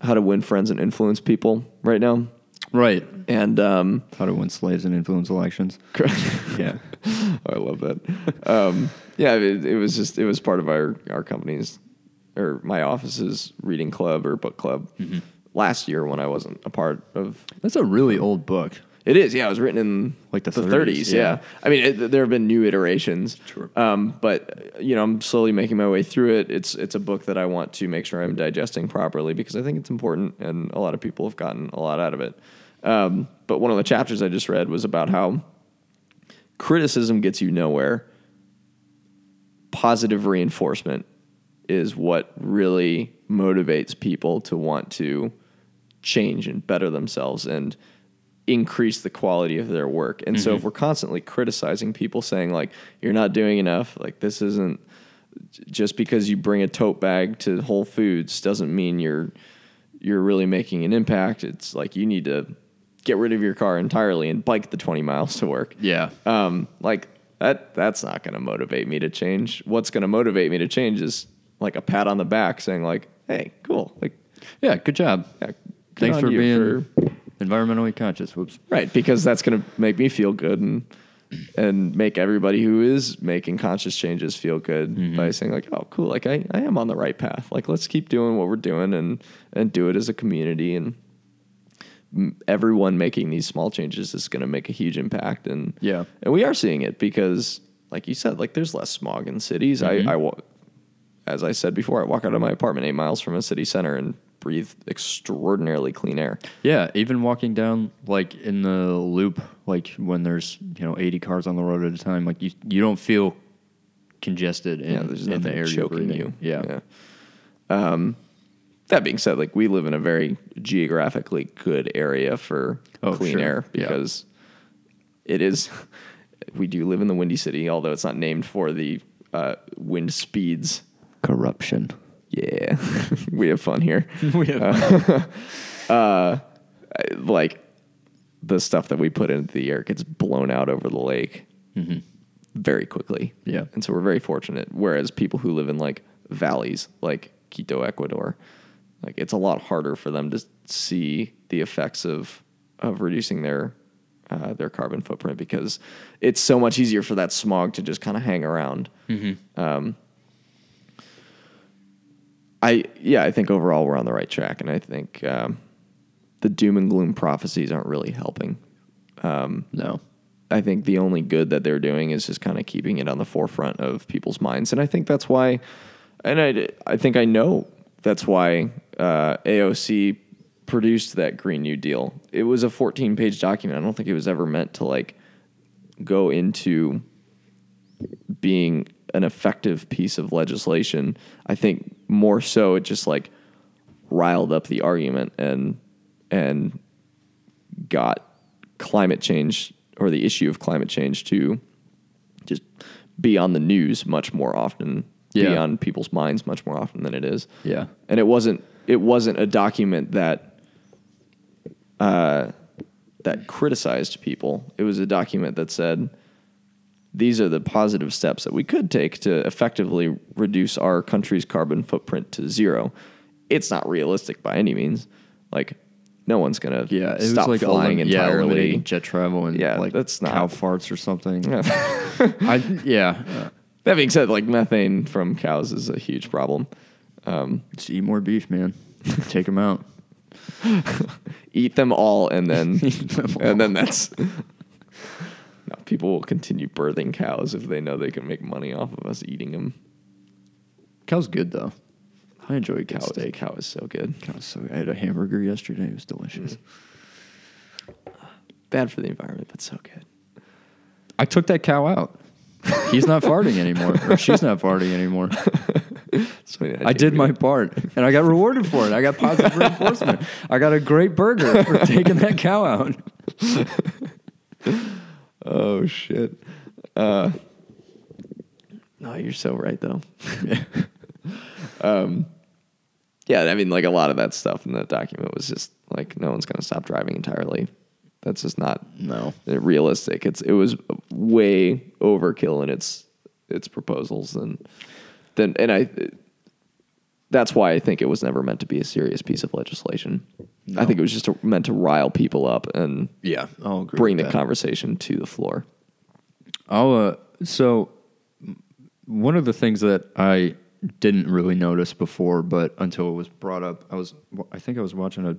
How to Win Friends and Influence People right now, Right. and um, How to win slaves and influence elections. Correct. [laughs] Yeah. Oh, [laughs] I love that. um, yeah, it, it was just it was part of our our company's or my office's reading club or book club last year when I wasn't a part of. That's a really old book. It is, yeah. It was written in Like the 30s. 30s, yeah. yeah. I mean, it, there have been new iterations. Sure. Um, but you know, I'm slowly making my way through it. It's it's a book that I want to make sure I'm digesting properly because I think it's important, and a lot of people have gotten a lot out of it. Um, but one of the chapters I just read was about how criticism gets you nowhere. Positive reinforcement is what really motivates people to want to change and better themselves and increase the quality of their work. And so if we're constantly criticizing people saying like you're not doing enough, like this isn't just because you bring a tote bag to Whole Foods doesn't mean you're you're really making an impact. It's like you need to get rid of your car entirely and bike the 20 miles to work. Yeah. Um, like that that's not going to motivate me to change. What's going to motivate me to change is like a pat on the back saying like, "Hey, cool." Like Yeah. Good job. yeah, Thanks for being environmentally conscious. Whoops. Right, because that's going to make me feel good and and make everybody who is making conscious changes feel good mm-hmm. by saying like, "Oh, cool! Like I, I am on the right path. Like let's keep doing what we're doing and and do it as a community and everyone making these small changes is going to make a huge impact and Yeah. and we are seeing it because like you said, like there's less smog in cities. I mm-hmm. I wa- as I said before, I walk out of my apartment eight miles from a city center and breathe extraordinarily clean air. Yeah, even walking down like in the loop, like when there's you know 80 cars on the road at a time, like you you don't feel congested in, Yeah, there's in nothing the air choking you. Yeah. yeah. Um, that being said, like we live in a very geographically good area for Oh, clean sure. air Yeah. because it is. [laughs] We do live in the Windy City, although it's not named for the uh, wind speeds. corruption. Yeah, [laughs] we have fun here. [laughs] we have [laughs] Uh, like the stuff that we put into the air gets blown out over the lake very quickly. Mm-hmm. Yeah. And so we're very fortunate. Whereas people who live in like valleys, like Quito, Ecuador, like it's a lot harder for them to see the effects of of reducing their uh, their carbon footprint because it's so much easier for that smog to just kind of hang around. Um, I yeah, I think overall we're on the right track, and I think um, the doom and gloom prophecies aren't really helping. no. I think the only good that they're doing is just kind of keeping it on the forefront of people's minds, and I think that's why, and I I think I know that's why uh, AOC produced that Green New Deal. It was a 14 page document. I don't think it was ever meant to like go into being an effective piece of legislation. I think more so it just like riled up the argument and and got climate change or the issue of climate change to just be on the news much more often, be on people's minds much more often than it is. Yeah. And it wasn't it wasn't a document that uh, that criticized people. It was a document that said these are the positive steps that we could take to effectively reduce our country's carbon footprint to zero. It's not realistic by any means. Like no one's gonna Yeah, it stop was like flying elim- yeah, entirely. eliminating jet travel and Yeah, like that's not- cow farts or something. [laughs] I yeah, uh, [laughs] that being said, like methane from cows is a huge problem. just eat more beef, man. [laughs] Take them out. Eat them all, and then and then that's. No, people will continue birthing cows if they know they can make money off of us eating them. Cow's good though. I enjoy Cow, steak. cow is so good. Cow's so I had a hamburger yesterday. It was delicious. Mm. Bad for the environment, but so good. I took that cow out. He's not farting anymore, or [laughs] she's not farting anymore. [laughs] I did my part, and I got rewarded for it. I got positive [laughs] reinforcement. I got a great burger for taking that cow out. Oh shit. Uh, no, you're so right though. [laughs] um, yeah, I mean, like a lot of that stuff in that document was just like no one's gonna stop driving entirely. That's just not No. realistic. It's it was way overkill in its its proposals, and then and I. That's why I think it was never meant to be a serious piece of legislation. I think it was just meant to rile people up and Yeah, I'll bring the that. conversation to the floor. I'll, uh, so one of the things that I didn't really notice before, but until it was brought up, I was I think I was watching a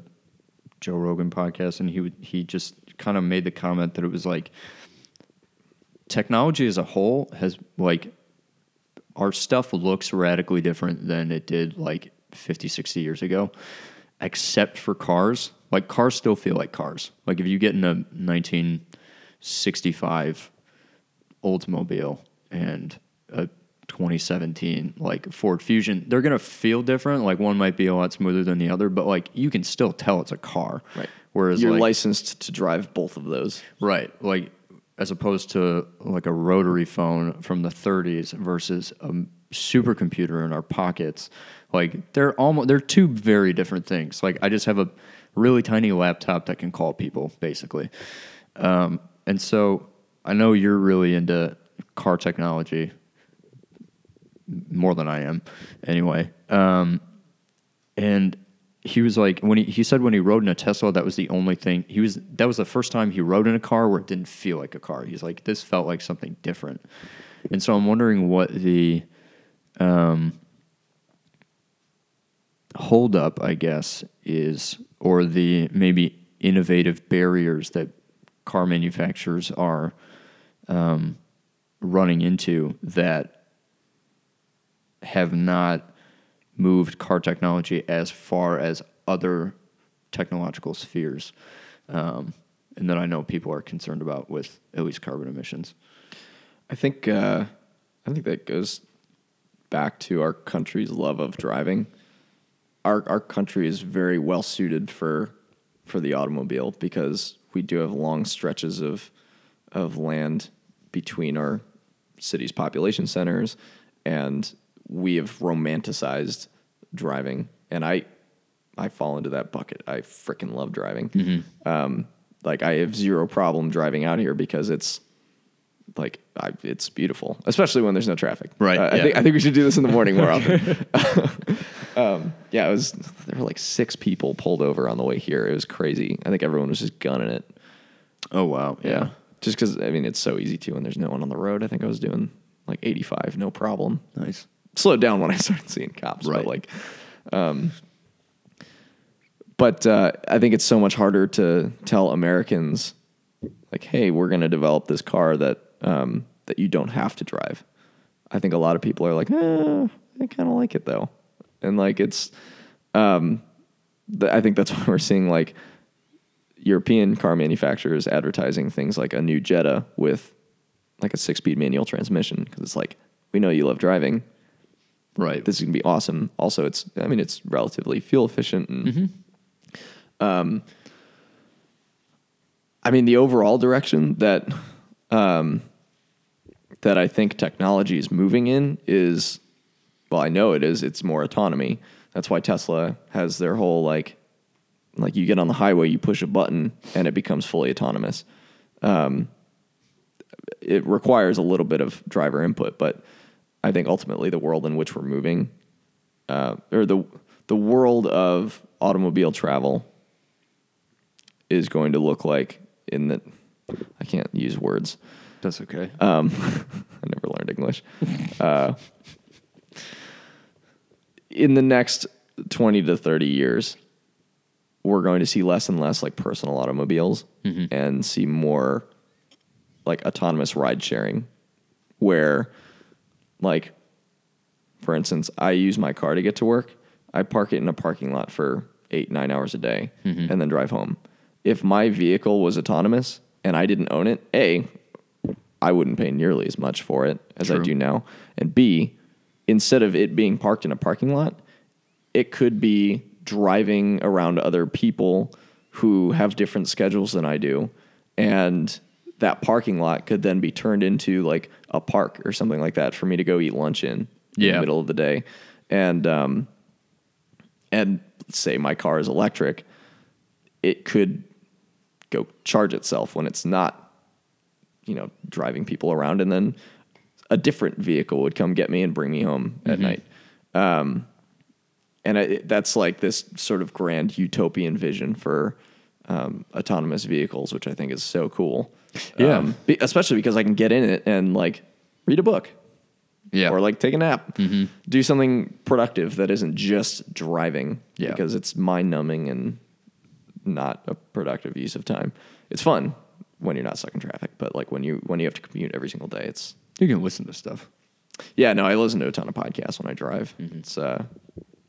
Joe Rogan podcast, and he would, he just kind of made the comment that it was like technology as a whole has like our stuff looks radically different than it did like 50 60 years ago except for cars like cars still feel like cars like if you get in a 1965 Oldsmobile and a 2017 like Ford Fusion, they're gonna feel different. Like one might be a lot smoother than the other, but like you can still tell it's a car. Right. Whereas You're like, licensed to drive both of those. right, like as opposed to like a rotary phone from the 30s versus a supercomputer in our pockets, like they're almost they're two very different things. Like I just have a really tiny laptop that can call people basically. Um, and so I know you're really into car technology more than I am, anyway. Um, and he was like, when he, he said when he rode in a Tesla, that was the only thing he was. That was the first time he rode in a car where it didn't feel like a car. He's like, this felt like something different. And so I'm wondering what the um, hold up, I guess, is, or the maybe innovative barriers that car manufacturers are um, running into that have not moved car technology as far as other technological spheres. Um, and that I know people are concerned about with at least carbon emissions. I think uh, I think that goes back to our country's love of driving. Our our country is very well suited for for the automobile because we do have long stretches of of land between our city's population centers and we have romanticized driving and I I fall into that bucket. I freaking love driving. Um, like I have zero problem driving out here because it's like I, it's beautiful, especially when there's no traffic. Right, Uh, I think I think we should do this in the morning more often. [laughs] [laughs] um, yeah, it was. There were like six people pulled over on the way here. It was crazy. I think everyone was just gunning it. Oh wow, Yeah, just because I mean it's so easy to when there's no one on the road. I think I was doing like 85, no problem. nice. Slowed down when I [laughs] started seeing cops, Right. but like, um, but uh, I think it's so much harder to tell Americans, like, hey, we're going to develop this car that um, that you don't have to drive. I think a lot of people are like, eh, I kind of like it though, and like it's, um, th- I think that's [laughs] why we're seeing like European car manufacturers advertising things like a new Jetta with like a six-speed manual transmission because it's like we know you love driving Right. this is gonna be awesome. Also, it's I mean it's relatively fuel efficient and um, I mean the overall direction that um, that I think technology is moving in is well I know it is it's more autonomy. That's why Tesla has their whole like like you get on the highway you push a button and it becomes fully autonomous. Um, it requires a little bit of driver input, but I think ultimately the world in which we're moving, uh, or the the world of automobile travel, is going to look like in the. I can't use words. That's okay. Um, [laughs] I never learned English. Uh, in the next twenty to thirty years, we're going to see less and less like personal automobiles and see more like autonomous ride sharing, where, like, for instance, I use my car to get to work. I park it in a parking lot for eight nine hours a day mm-hmm. and then drive home. If my vehicle was autonomous and I didn't own it, a I wouldn't pay nearly as much for it as I do now. And B, instead of it being parked in a parking lot, it could be driving around other people who have different schedules than I do. Mm-hmm. And that parking lot could then be turned into like a park or something like that for me to go eat lunch in in the middle of the day. And um and say my car is electric, it could go charge itself when it's not, you know, driving people around, and then a different vehicle would come get me and bring me home at night. Um, and I, that's like this sort of grand utopian vision for um, autonomous vehicles, which I think is so cool. Yeah. Um, be- especially because I can get in it and like read a book Yeah. or like take a nap, do something productive that isn't just driving Yeah. because it's mind numbing and not a productive use of time. It's fun when you're not stuck in traffic, but like when you when you have to commute every single day, it's you can listen to stuff. yeah. No, I listen to a ton of podcasts when I drive. It's uh,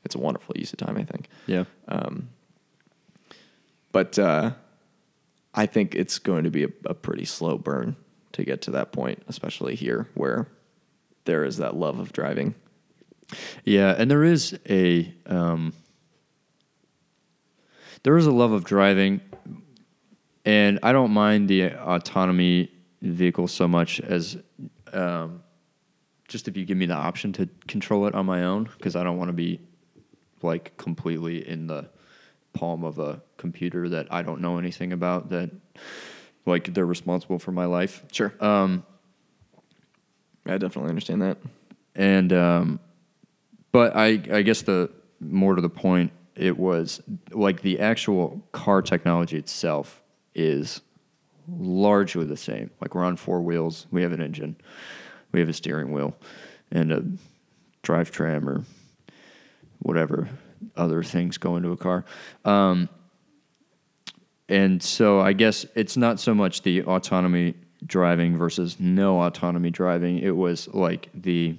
it's a wonderful use of time, I think. Yeah. Um But uh, I think it's going to be a, a pretty slow burn to get to that point, especially here where there is that love of driving. Yeah, and there is a um, there is a love of driving, and I don't mind the autonomy vehicle so much as um, just if you give me the option to control it on my own, because I don't want to be like completely in the palm of a computer that I don't know anything about. That like they're responsible for my life. Sure. Um, I definitely understand that. and um, but I I guess the more to the point, it was like the actual car technology itself is largely the same. Like we're on four wheels, we have an engine, we have a steering wheel, and a drive train or whatever other things go into a car. Um, and so I guess it's not so much the autonomy driving versus no autonomy driving. It was like the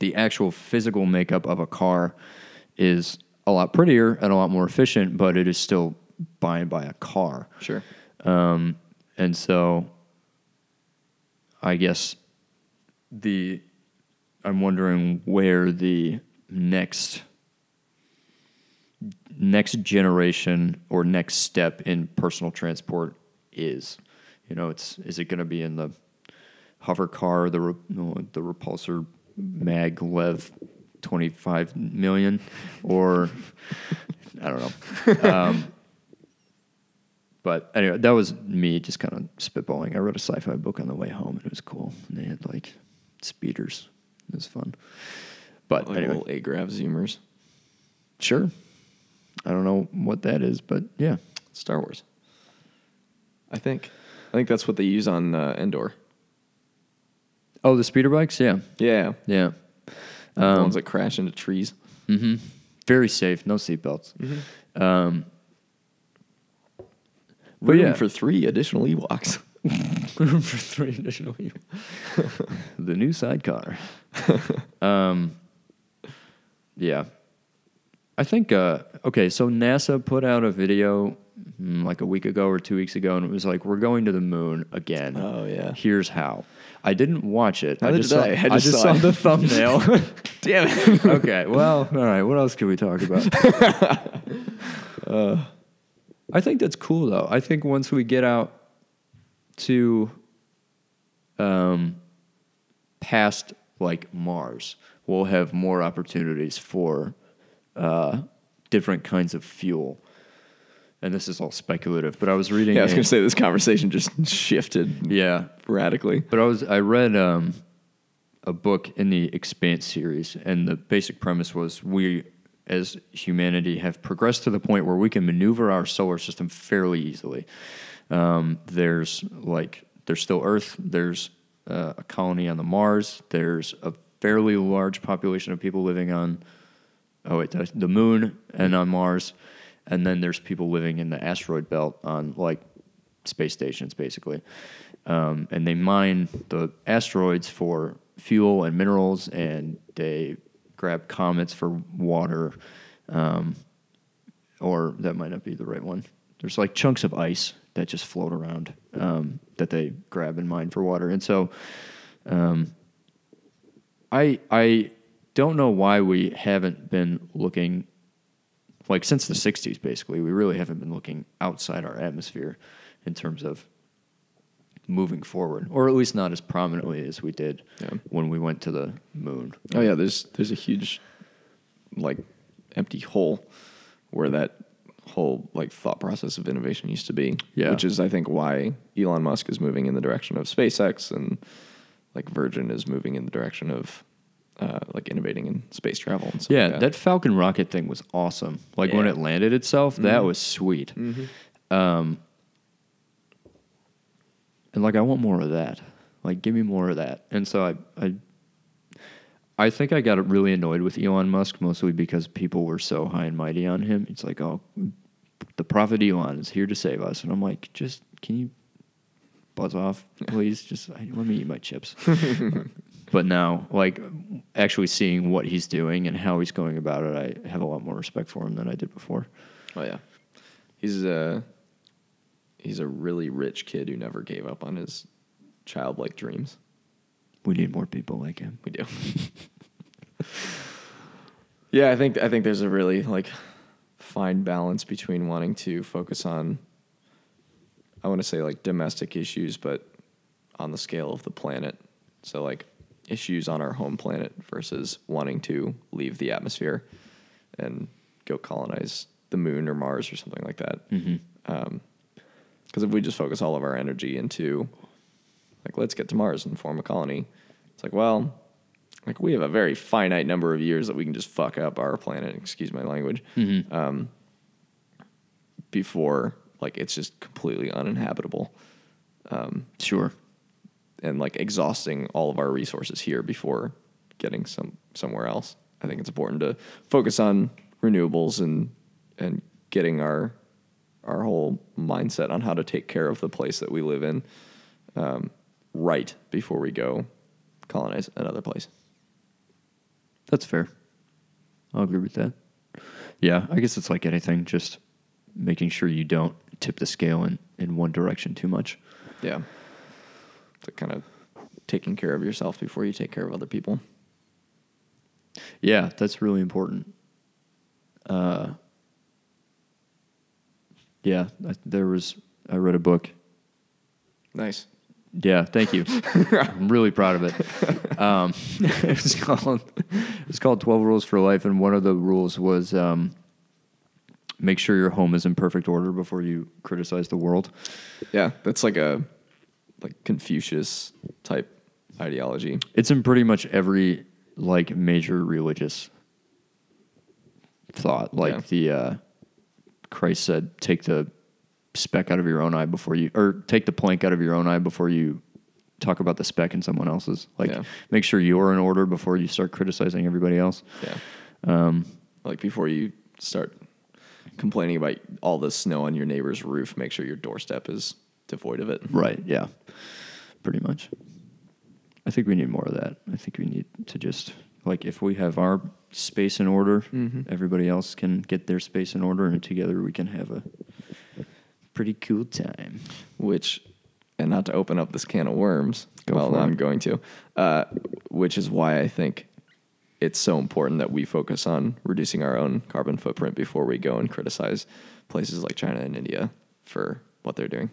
the actual physical makeup of a car is a lot prettier and a lot more efficient, but it is still by and by a car. Sure. Um, and so I guess the I'm wondering where the next next generation or next step in personal transport is. You know, it's is it going to be in the hover car, the the repulsor maglev 25 million or [laughs] I don't know. Um, but anyway, that was me just kind of spitballing. I read a sci-fi book on the way home, and it was cool. And they had like speeders. It was fun. But Like anyway, little A-Grav zoomers. sure. I don't know what that is, but yeah. Star Wars. I think. I think that's what they use on uh, Endor. Oh, the speeder bikes. Yeah, Yeah. yeah. the Um, ones that crash into trees. Mm-hmm. Very safe. No seatbelts. Um, but Room yeah. for three additional Ewoks. room [laughs] [laughs] for three additional people. [laughs] the new sidecar. um, yeah, I think. Uh, okay, so NASA put out a video mm, like a week ago or two weeks ago, and it was like, "We're going to the moon again." Oh, yeah. Here's how. I didn't watch it. I Neither just did saw, I. I just saw saw the thumbnail. [laughs] [laughs] Damn it. okay, well, all right. What else can we talk about? [laughs] Uh, I think that's cool, though. I think once we get out to um, past like Mars, we'll have more opportunities for uh, different kinds of fuel. And this is all speculative, but I was reading. Yeah, I was going to say this conversation just [laughs] shifted yeah, radically. but I was I read um, a book in the Expanse series, and the basic premise was we, as humanity, have progressed to the point where we can maneuver our solar system fairly easily. Um, there's like there's still Earth. There's uh, a colony on the Mars. There's a fairly large population of people living on oh wait the, moon and on Mars, and then there's people living in the asteroid belt on like space stations basically, um, and they mine the asteroids for fuel and minerals, and they grab comets for water, um, or that might not be the right one. There's like chunks of ice that just float around um, that they grab and mine for water. And so, um, I I don't know why we haven't been looking like since the 60s basically we really haven't been looking outside our atmosphere in terms of moving forward or at least not as prominently as we did Yeah. when we went to the moon Oh yeah, there's there's a huge like empty hole where that whole like thought process of innovation used to be. Yeah. Which is I think why Elon Musk is moving in the direction of SpaceX and like Virgin is moving in the direction of uh, like innovating in space travel and stuff. yeah like that falcon rocket thing was awesome like when Yeah. Mm-hmm. it landed itself that was sweet um, and like i want more of that like give me more of that and so i i I think I got really annoyed with Elon Musk mostly because people were so high and mighty on him. It's like, oh, the prophet Elon is here to save us, and I'm like, just can you buzz off, [laughs] please? just let me eat my chips. [laughs] but now, like, actually seeing what he's doing and how he's going about it, I have a lot more respect for him than I did before. Oh yeah, he's a he's a really rich kid who never gave up on his childlike dreams. We need more people like him. We do. [laughs] yeah, I think I think there's a really like fine balance between wanting to focus on I want to say like domestic issues but on the scale of the planet. So like issues on our home planet versus wanting to leave the atmosphere and go colonize the moon or Mars or something like that. Mm-hmm. Because if we just focus all of our energy into, like, let's get to Mars and form a colony, it's like, well, like we have a very finite number of years that we can just fuck up our planet. Excuse my language. Um, before like it's just completely uninhabitable Sure. And like exhausting all of our resources here before getting some somewhere else. I think it's important to focus on renewables and and getting our our whole mindset on how to take care of the place that we live in um, right before we go colonize another place. That's fair. I'll agree with that. Yeah, I guess it's like anything, just making sure you don't tip the scale in, in one direction too much. Yeah, to kind of taking care of yourself before you take care of other people. Yeah, that's really important. Uh, yeah, I, there was. I read a book. Nice. Yeah, thank you. [laughs] I'm really proud of it. Um, [laughs] it was called it's called Twelve Rules for Life, and one of the rules was um, make sure your home is in perfect order before you criticize the world. Yeah, that's like a like Confucius type ideology. It's in pretty much every like major religious thought. Like Yeah. the uh, Christ said, "Take the speck out of your own eye before you, or take the plank out of your own eye before you talk about the speck in someone else's." Like, Yeah. make sure you're in order before you start criticizing everybody else. Yeah. Um, Like before you start complaining about all the snow on your neighbor's roof, make sure your doorstep is devoid of it. right? Yeah, pretty much. I think we need more of that. I think we need to just like if we have our space in order, Mm-hmm. everybody else can get their space in order, and together we can have a pretty cool time. Which, and not to open up this can of worms, Go well, I'm it. going to, uh, which is why I think it's so important that we focus on reducing our own carbon footprint before we go and criticize places like China and India for what they're doing.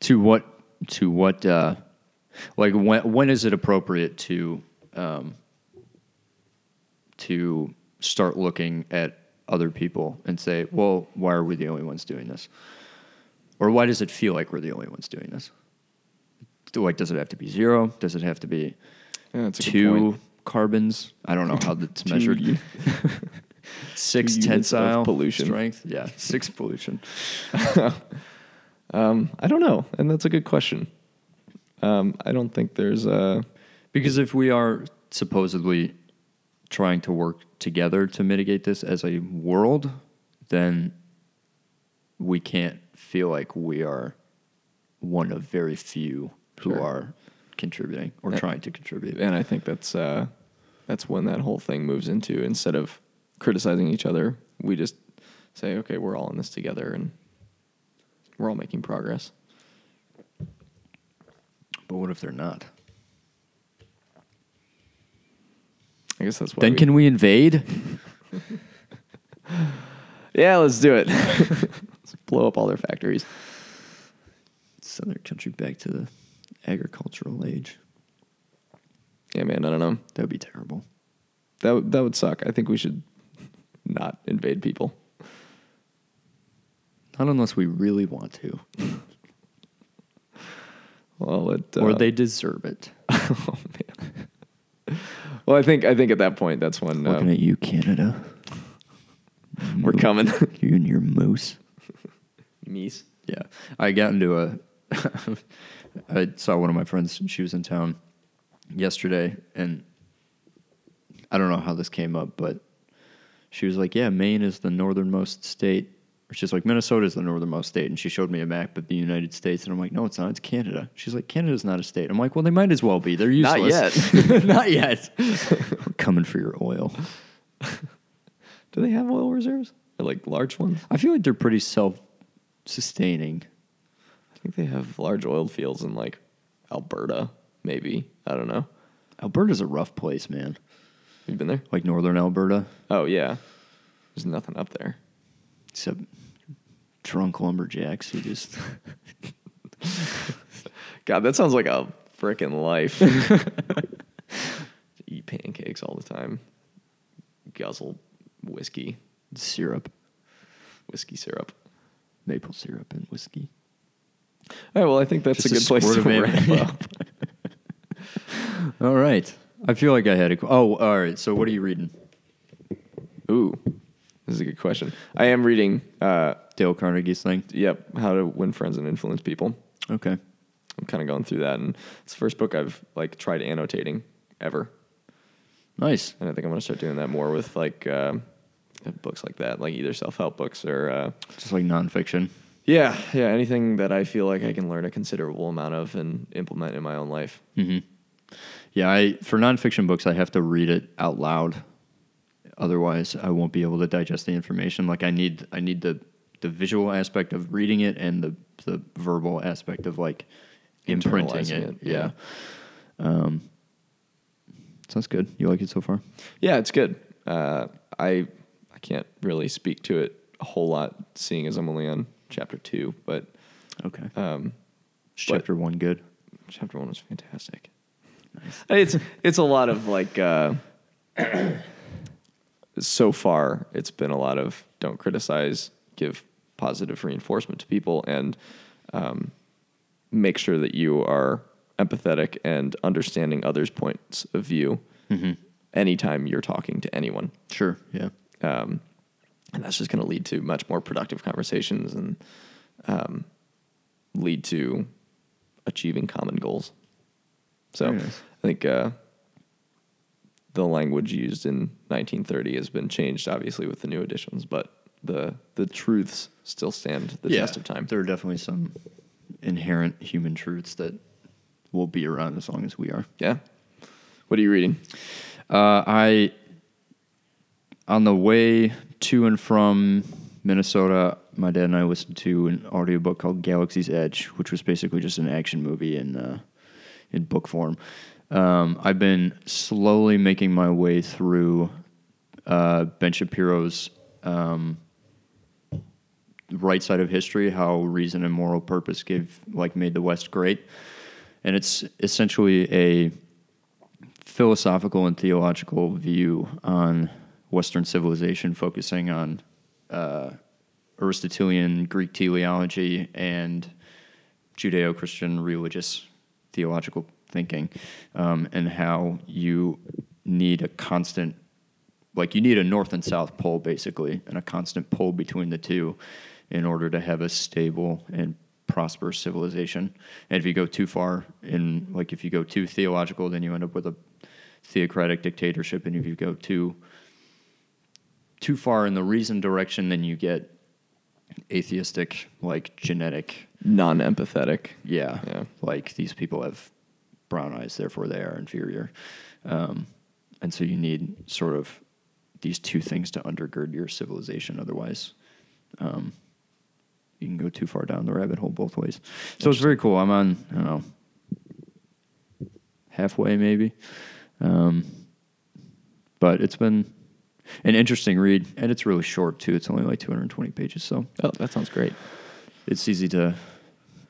To what? To what? Uh, like when? When is it appropriate to um, to start looking at other people and say, "Well, why are we the only ones doing this?" Or why does it feel like we're the only ones doing this? Like, does it have to be zero? Does it have to be Yeah, two carbons? I don't know how [laughs] that's measured. [laughs] six two units of tensile pollution. strength. Yeah, six pollution. [laughs] Um, I don't know, and that's a good question. Um, I don't think there's a Because if we are supposedly trying to work together to mitigate this as a world, then we can't feel like we are one of very few who Sure. are contributing or Yeah. trying to contribute. and I think that's uh, that's when that whole thing moves into instead of criticizing each other, we just say, okay, we're all in this together, and we're all making progress. But what if they're not? I guess that's why. Then we- can we invade? [laughs] yeah, let's do it. [laughs] let's blow up all their factories. Send their country back to the agricultural age. Yeah, man. I don't know. That would be terrible. That would that would suck. I think we should [laughs] not invade people. Not unless we really want to, Well, it, or uh, they deserve it. [laughs] oh man. Well, I think I think at that point that's when Looking um, at you, Canada. we're coming. [laughs] You and your moose. Meese. Yeah, I got into a. [laughs] I saw one of my friends. She was in town yesterday, and I don't know how this came up, but she was like, "Yeah, Maine is the northernmost state." She's like, "Minnesota is the northernmost state," and she showed me a map of the United States, and I'm like, "No, it's not. It's Canada." She's like, "Canada's not a state." I'm like, "Well, they might as well be. They're useless. [laughs] Not yet. not [laughs] yet. We're coming for your oil. [laughs] Do they have oil reserves? Or like large ones? I feel like they're pretty self-sustaining. I think they have large oil fields in like Alberta, maybe. I don't know. Alberta's a rough place, man. You've been there? Like northern Alberta. Oh yeah. There's nothing up there. Except drunk lumberjacks who just God, that sounds like a freaking life. [laughs] Eat pancakes all the time. Guzzle whiskey, syrup, whiskey syrup. maple syrup, and whiskey. All right, well, I think that's Just a good place to wrap up. [laughs] All right, I feel like I had a. Oh, all right. So what are you reading? Ooh, this is a good question. I am reading, uh, Dale Carnegie's thing. yep, How to Win Friends and Influence People. Okay. I'm kind of going through that, and it's the first book I've like tried annotating ever, Nice. and I think I'm gonna start doing that more with like uh, books like that, like either self help books or uh, Just like nonfiction. yeah, yeah, anything that I feel like I can learn a considerable amount of and implement in my own life. hmm Yeah, I for nonfiction books I have to read it out loud. Otherwise, I won't be able to digest the information. Like I need, I need the the visual aspect of reading it and the the verbal aspect of like imprinting it. it, Yeah. yeah. Um, sounds good. You like it so far? Yeah, it's good. Uh, I I can't really speak to it a whole lot, seeing as I'm only on chapter two, but Okay. um, chapter one good? chapter one was fantastic. Nice. It's it's a lot of like uh, so far it's been a lot of don't criticize, give positive reinforcement to people, and um, make sure that you are empathetic and understanding others' points of view Mm-hmm. anytime you're talking to anyone. Sure. Yeah. um, and that's just going to lead to much more productive conversations and um, lead to achieving common goals. So nice. I think uh, the language used in 1930 has been changed, obviously, with the new editions, but the the truths still stand the test of time. There are definitely some inherent human truths that will be around as long as we are. Yeah. What are you reading? Uh, I, on the way to and from Minnesota, my dad and I listened to an audiobook called Galaxy's Edge, which was basically just an action movie in uh, in book form. Um, I've been slowly making my way through uh, Ben Shapiro's um, right side of history, how reason and moral purpose gave like made the West great, and it's essentially a philosophical and theological view on Western civilization, focusing on uh, Aristotelian Greek teleology and Judeo Christian religious theological thinking, um, and how you need a constant, like, you need a north and south pole basically, and a constant pull between the two in order to have a stable and prosperous civilization. And if you go too far in, like, if you go too theological, then you end up with a theocratic dictatorship. And if you go too too far in the reason direction, then you get atheistic, like genetic. Non empathetic. Yeah, Yeah. like these people have brown eyes, therefore they are inferior. Um, and so you need sort of these two things to undergird your civilization. Otherwise, um, you can go too far down the rabbit hole both ways. So it's very cool. I'm on I don't know halfway maybe, um, but it's been an interesting read, and it's really short too. It's only like 220 pages, so Oh, that sounds great. it's easy to.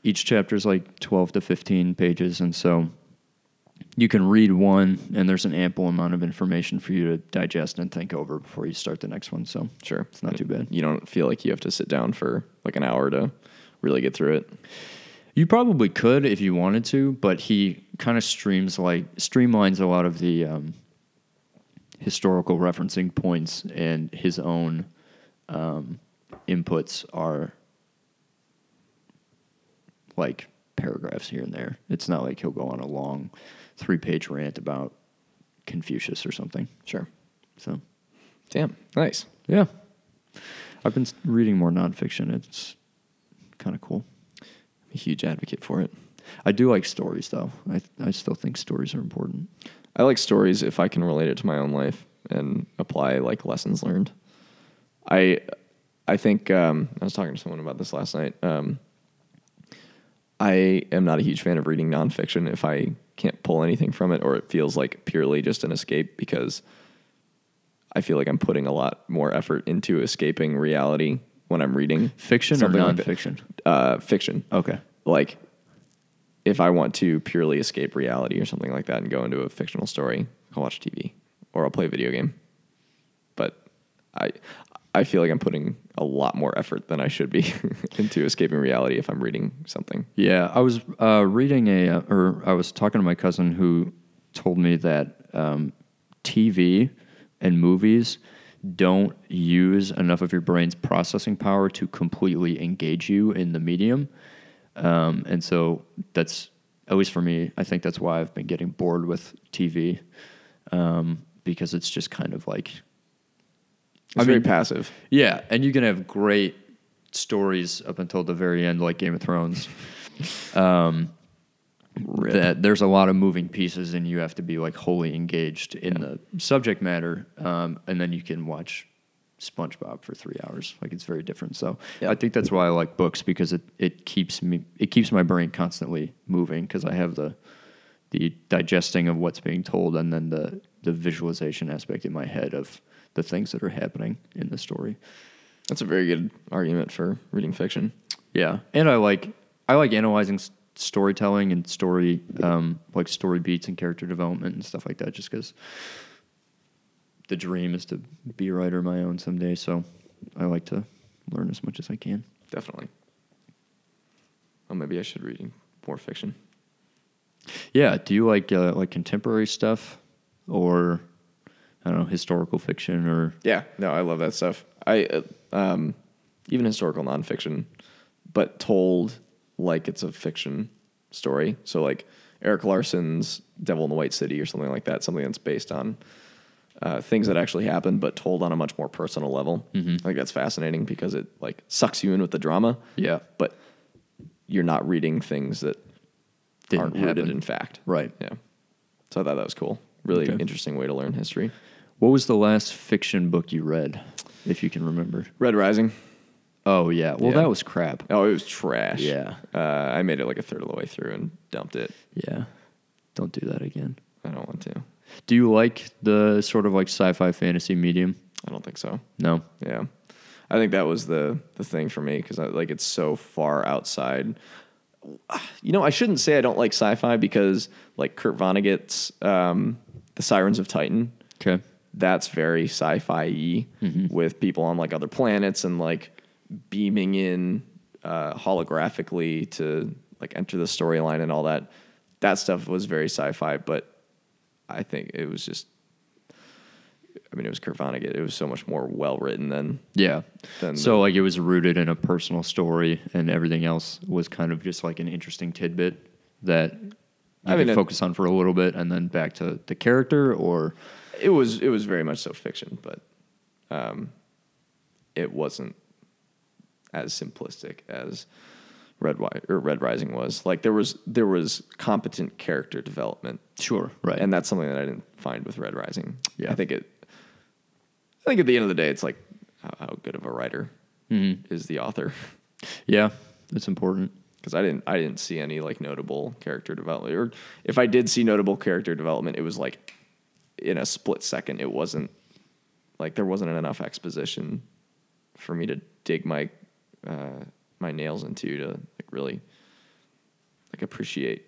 Each chapter is like 12 to 15 pages, and so you can read one, and there's an ample amount of information for you to digest and think over before you start the next one. So Sure. it's not too bad. You don't feel like you have to sit down for like an hour to really get through it. You probably could if you wanted to, but he kind of streams like streamlines a lot of the um, historical referencing points, and his own um, inputs are like paragraphs here and there. It's not like he'll go on a long three-page rant about Confucius or something. Sure. So Damn. Nice. yeah, I've been reading more nonfiction. It's kind of cool. I'm a huge advocate for it. I do like stories, though. I I still think stories are important. I like stories if I can relate it to my own life and apply like lessons learned. I I think um, I was talking to someone about this last night. Um, I am not a huge fan of reading nonfiction if I can't pull anything from it or it feels like purely just an escape because I feel like I'm putting a lot more effort into escaping reality when I'm reading Fiction or something like nonfiction? uh, fiction. okay. Like, if I want to purely escape reality or something like that and go into a fictional story, I'll watch TV or I'll play a video game. But I, I feel like I'm putting a lot more effort than I should be [laughs] into escaping reality if I'm reading something. Yeah, I was uh, reading a, uh, or I was talking to my cousin who told me that um, TV and movies don't use enough of your brain's processing power to completely engage you in the medium. Um, and so that's, at least for me, I think that's why I've been getting bored with TV um, because it's just kind of like It's I very mean- passive. Yeah, and you can have great stories up until the very end, like Game of Thrones. [laughs] Um, that there's a lot of moving pieces, and you have to be like wholly engaged in the subject matter, um, and then you can watch SpongeBob for three hours. Like it's very different. So Yeah. I think that's why I like books because it, it keeps me it keeps my brain constantly moving because I have the the digesting of what's being told and then the the visualization aspect in my head of the things that are happening in the story. That's a very good argument for reading fiction. Yeah, and I like I like analyzing s- storytelling and story um, like story beats and character development and stuff like that. Just because the dream is to be a writer of my own someday, so I like to learn as much as I can. Definitely. Oh, maybe I should read more fiction. Yeah, do you like uh, like contemporary stuff or I don't know historical fiction or Yeah, no, I love that stuff. I uh, um, even historical nonfiction, but told like it's a fiction story. So like Erik Larson's Devil in the White City or something like that, something that's based on uh, things that actually happened, but told on a much more personal level. Mm-hmm. I think that's fascinating because it like sucks you in with the drama. Yeah. but you're not reading things that Didn't aren't rooted in fact. right? Yeah. So I thought that was cool. Really Okay. interesting way to learn history. What was the last fiction book you read, if you can remember? Red Rising. Oh yeah, well Yeah. that was crap. Oh, it was trash. Yeah. Uh, I made it like a third of the way through and dumped it. Yeah, don't do that again. I don't want to. Do you like the sort of like sci-fi fantasy medium? I don't think so. No. Yeah. I think that was the the thing for me because like it's so far outside. You know, I shouldn't say I don't like sci-fi because like Kurt Vonnegut's um, The Sirens of Titan. Okay. That's very sci-fi with people on like other planets and like beaming in uh, holographically to like enter the storyline and all that. That stuff was very sci-fi, but I think it was just. I mean, it was Kurt Vonnegut. It was so much more well written than Yeah. Then so like it was rooted in a personal story, and everything else was kind of just like an interesting tidbit that you I mean, focus on for a little bit, and then back to the character. Or it was. It was very much so fiction, but um, it wasn't as simplistic as Red Wi- or Red Rising was. Like there was there was competent character development, sure, right? and that's something that I didn't find with Red Rising. Yeah. I think it. I think at the end of the day, it's like how, how good of a writer Mhm. is the author. Yeah, it's important. because I didn't I didn't see any like notable character development, or if I did see notable character development, it was like in a split second. It wasn't like there wasn't enough exposition for me to dig my uh, my nails into to like really like appreciate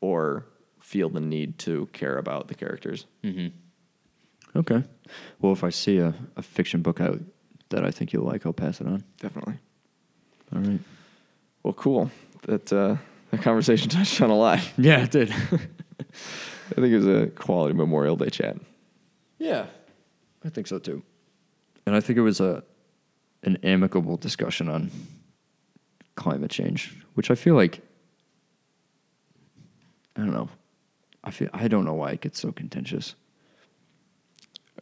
or feel the need to care about the characters. Okay. Well, if I see a, a fiction book out that I think you'll like, I'll pass it on. Definitely. All right. Well, cool. That uh, that conversation [laughs] touched on a lot. Yeah, it did. [laughs] I think it was a quality Memorial Day chat. yeah, I think so too. And I think it was a an amicable discussion on climate change, which I feel like I don't know. I feel I don't know why it gets so contentious.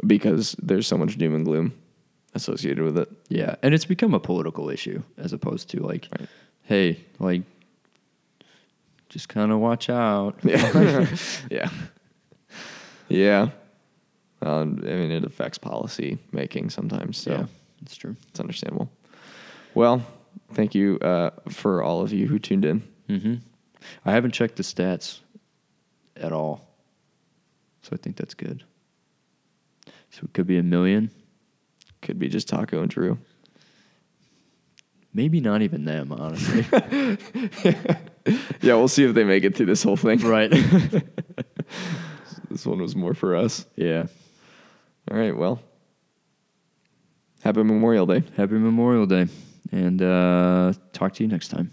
because there's so much doom and gloom associated with it. Yeah, and it's become a political issue as opposed to like, Right. hey, like, just kind of watch out. [laughs] [laughs] Yeah. yeah. Yeah. Um, I mean, it affects policy making sometimes, so yeah, it's true. it's understandable. Well, thank you uh, for all of you who tuned in. hmm I haven't checked the stats at all, so I think that's good. So it could be a million, Could be just Taco and Drew. maybe not even them, honestly. [laughs] [laughs] Yeah, we'll see if they make it through this whole thing. right? [laughs] [laughs] This one was more for us. yeah. All right. Well, happy Memorial Day. Happy Memorial Day, and uh, talk to you next time.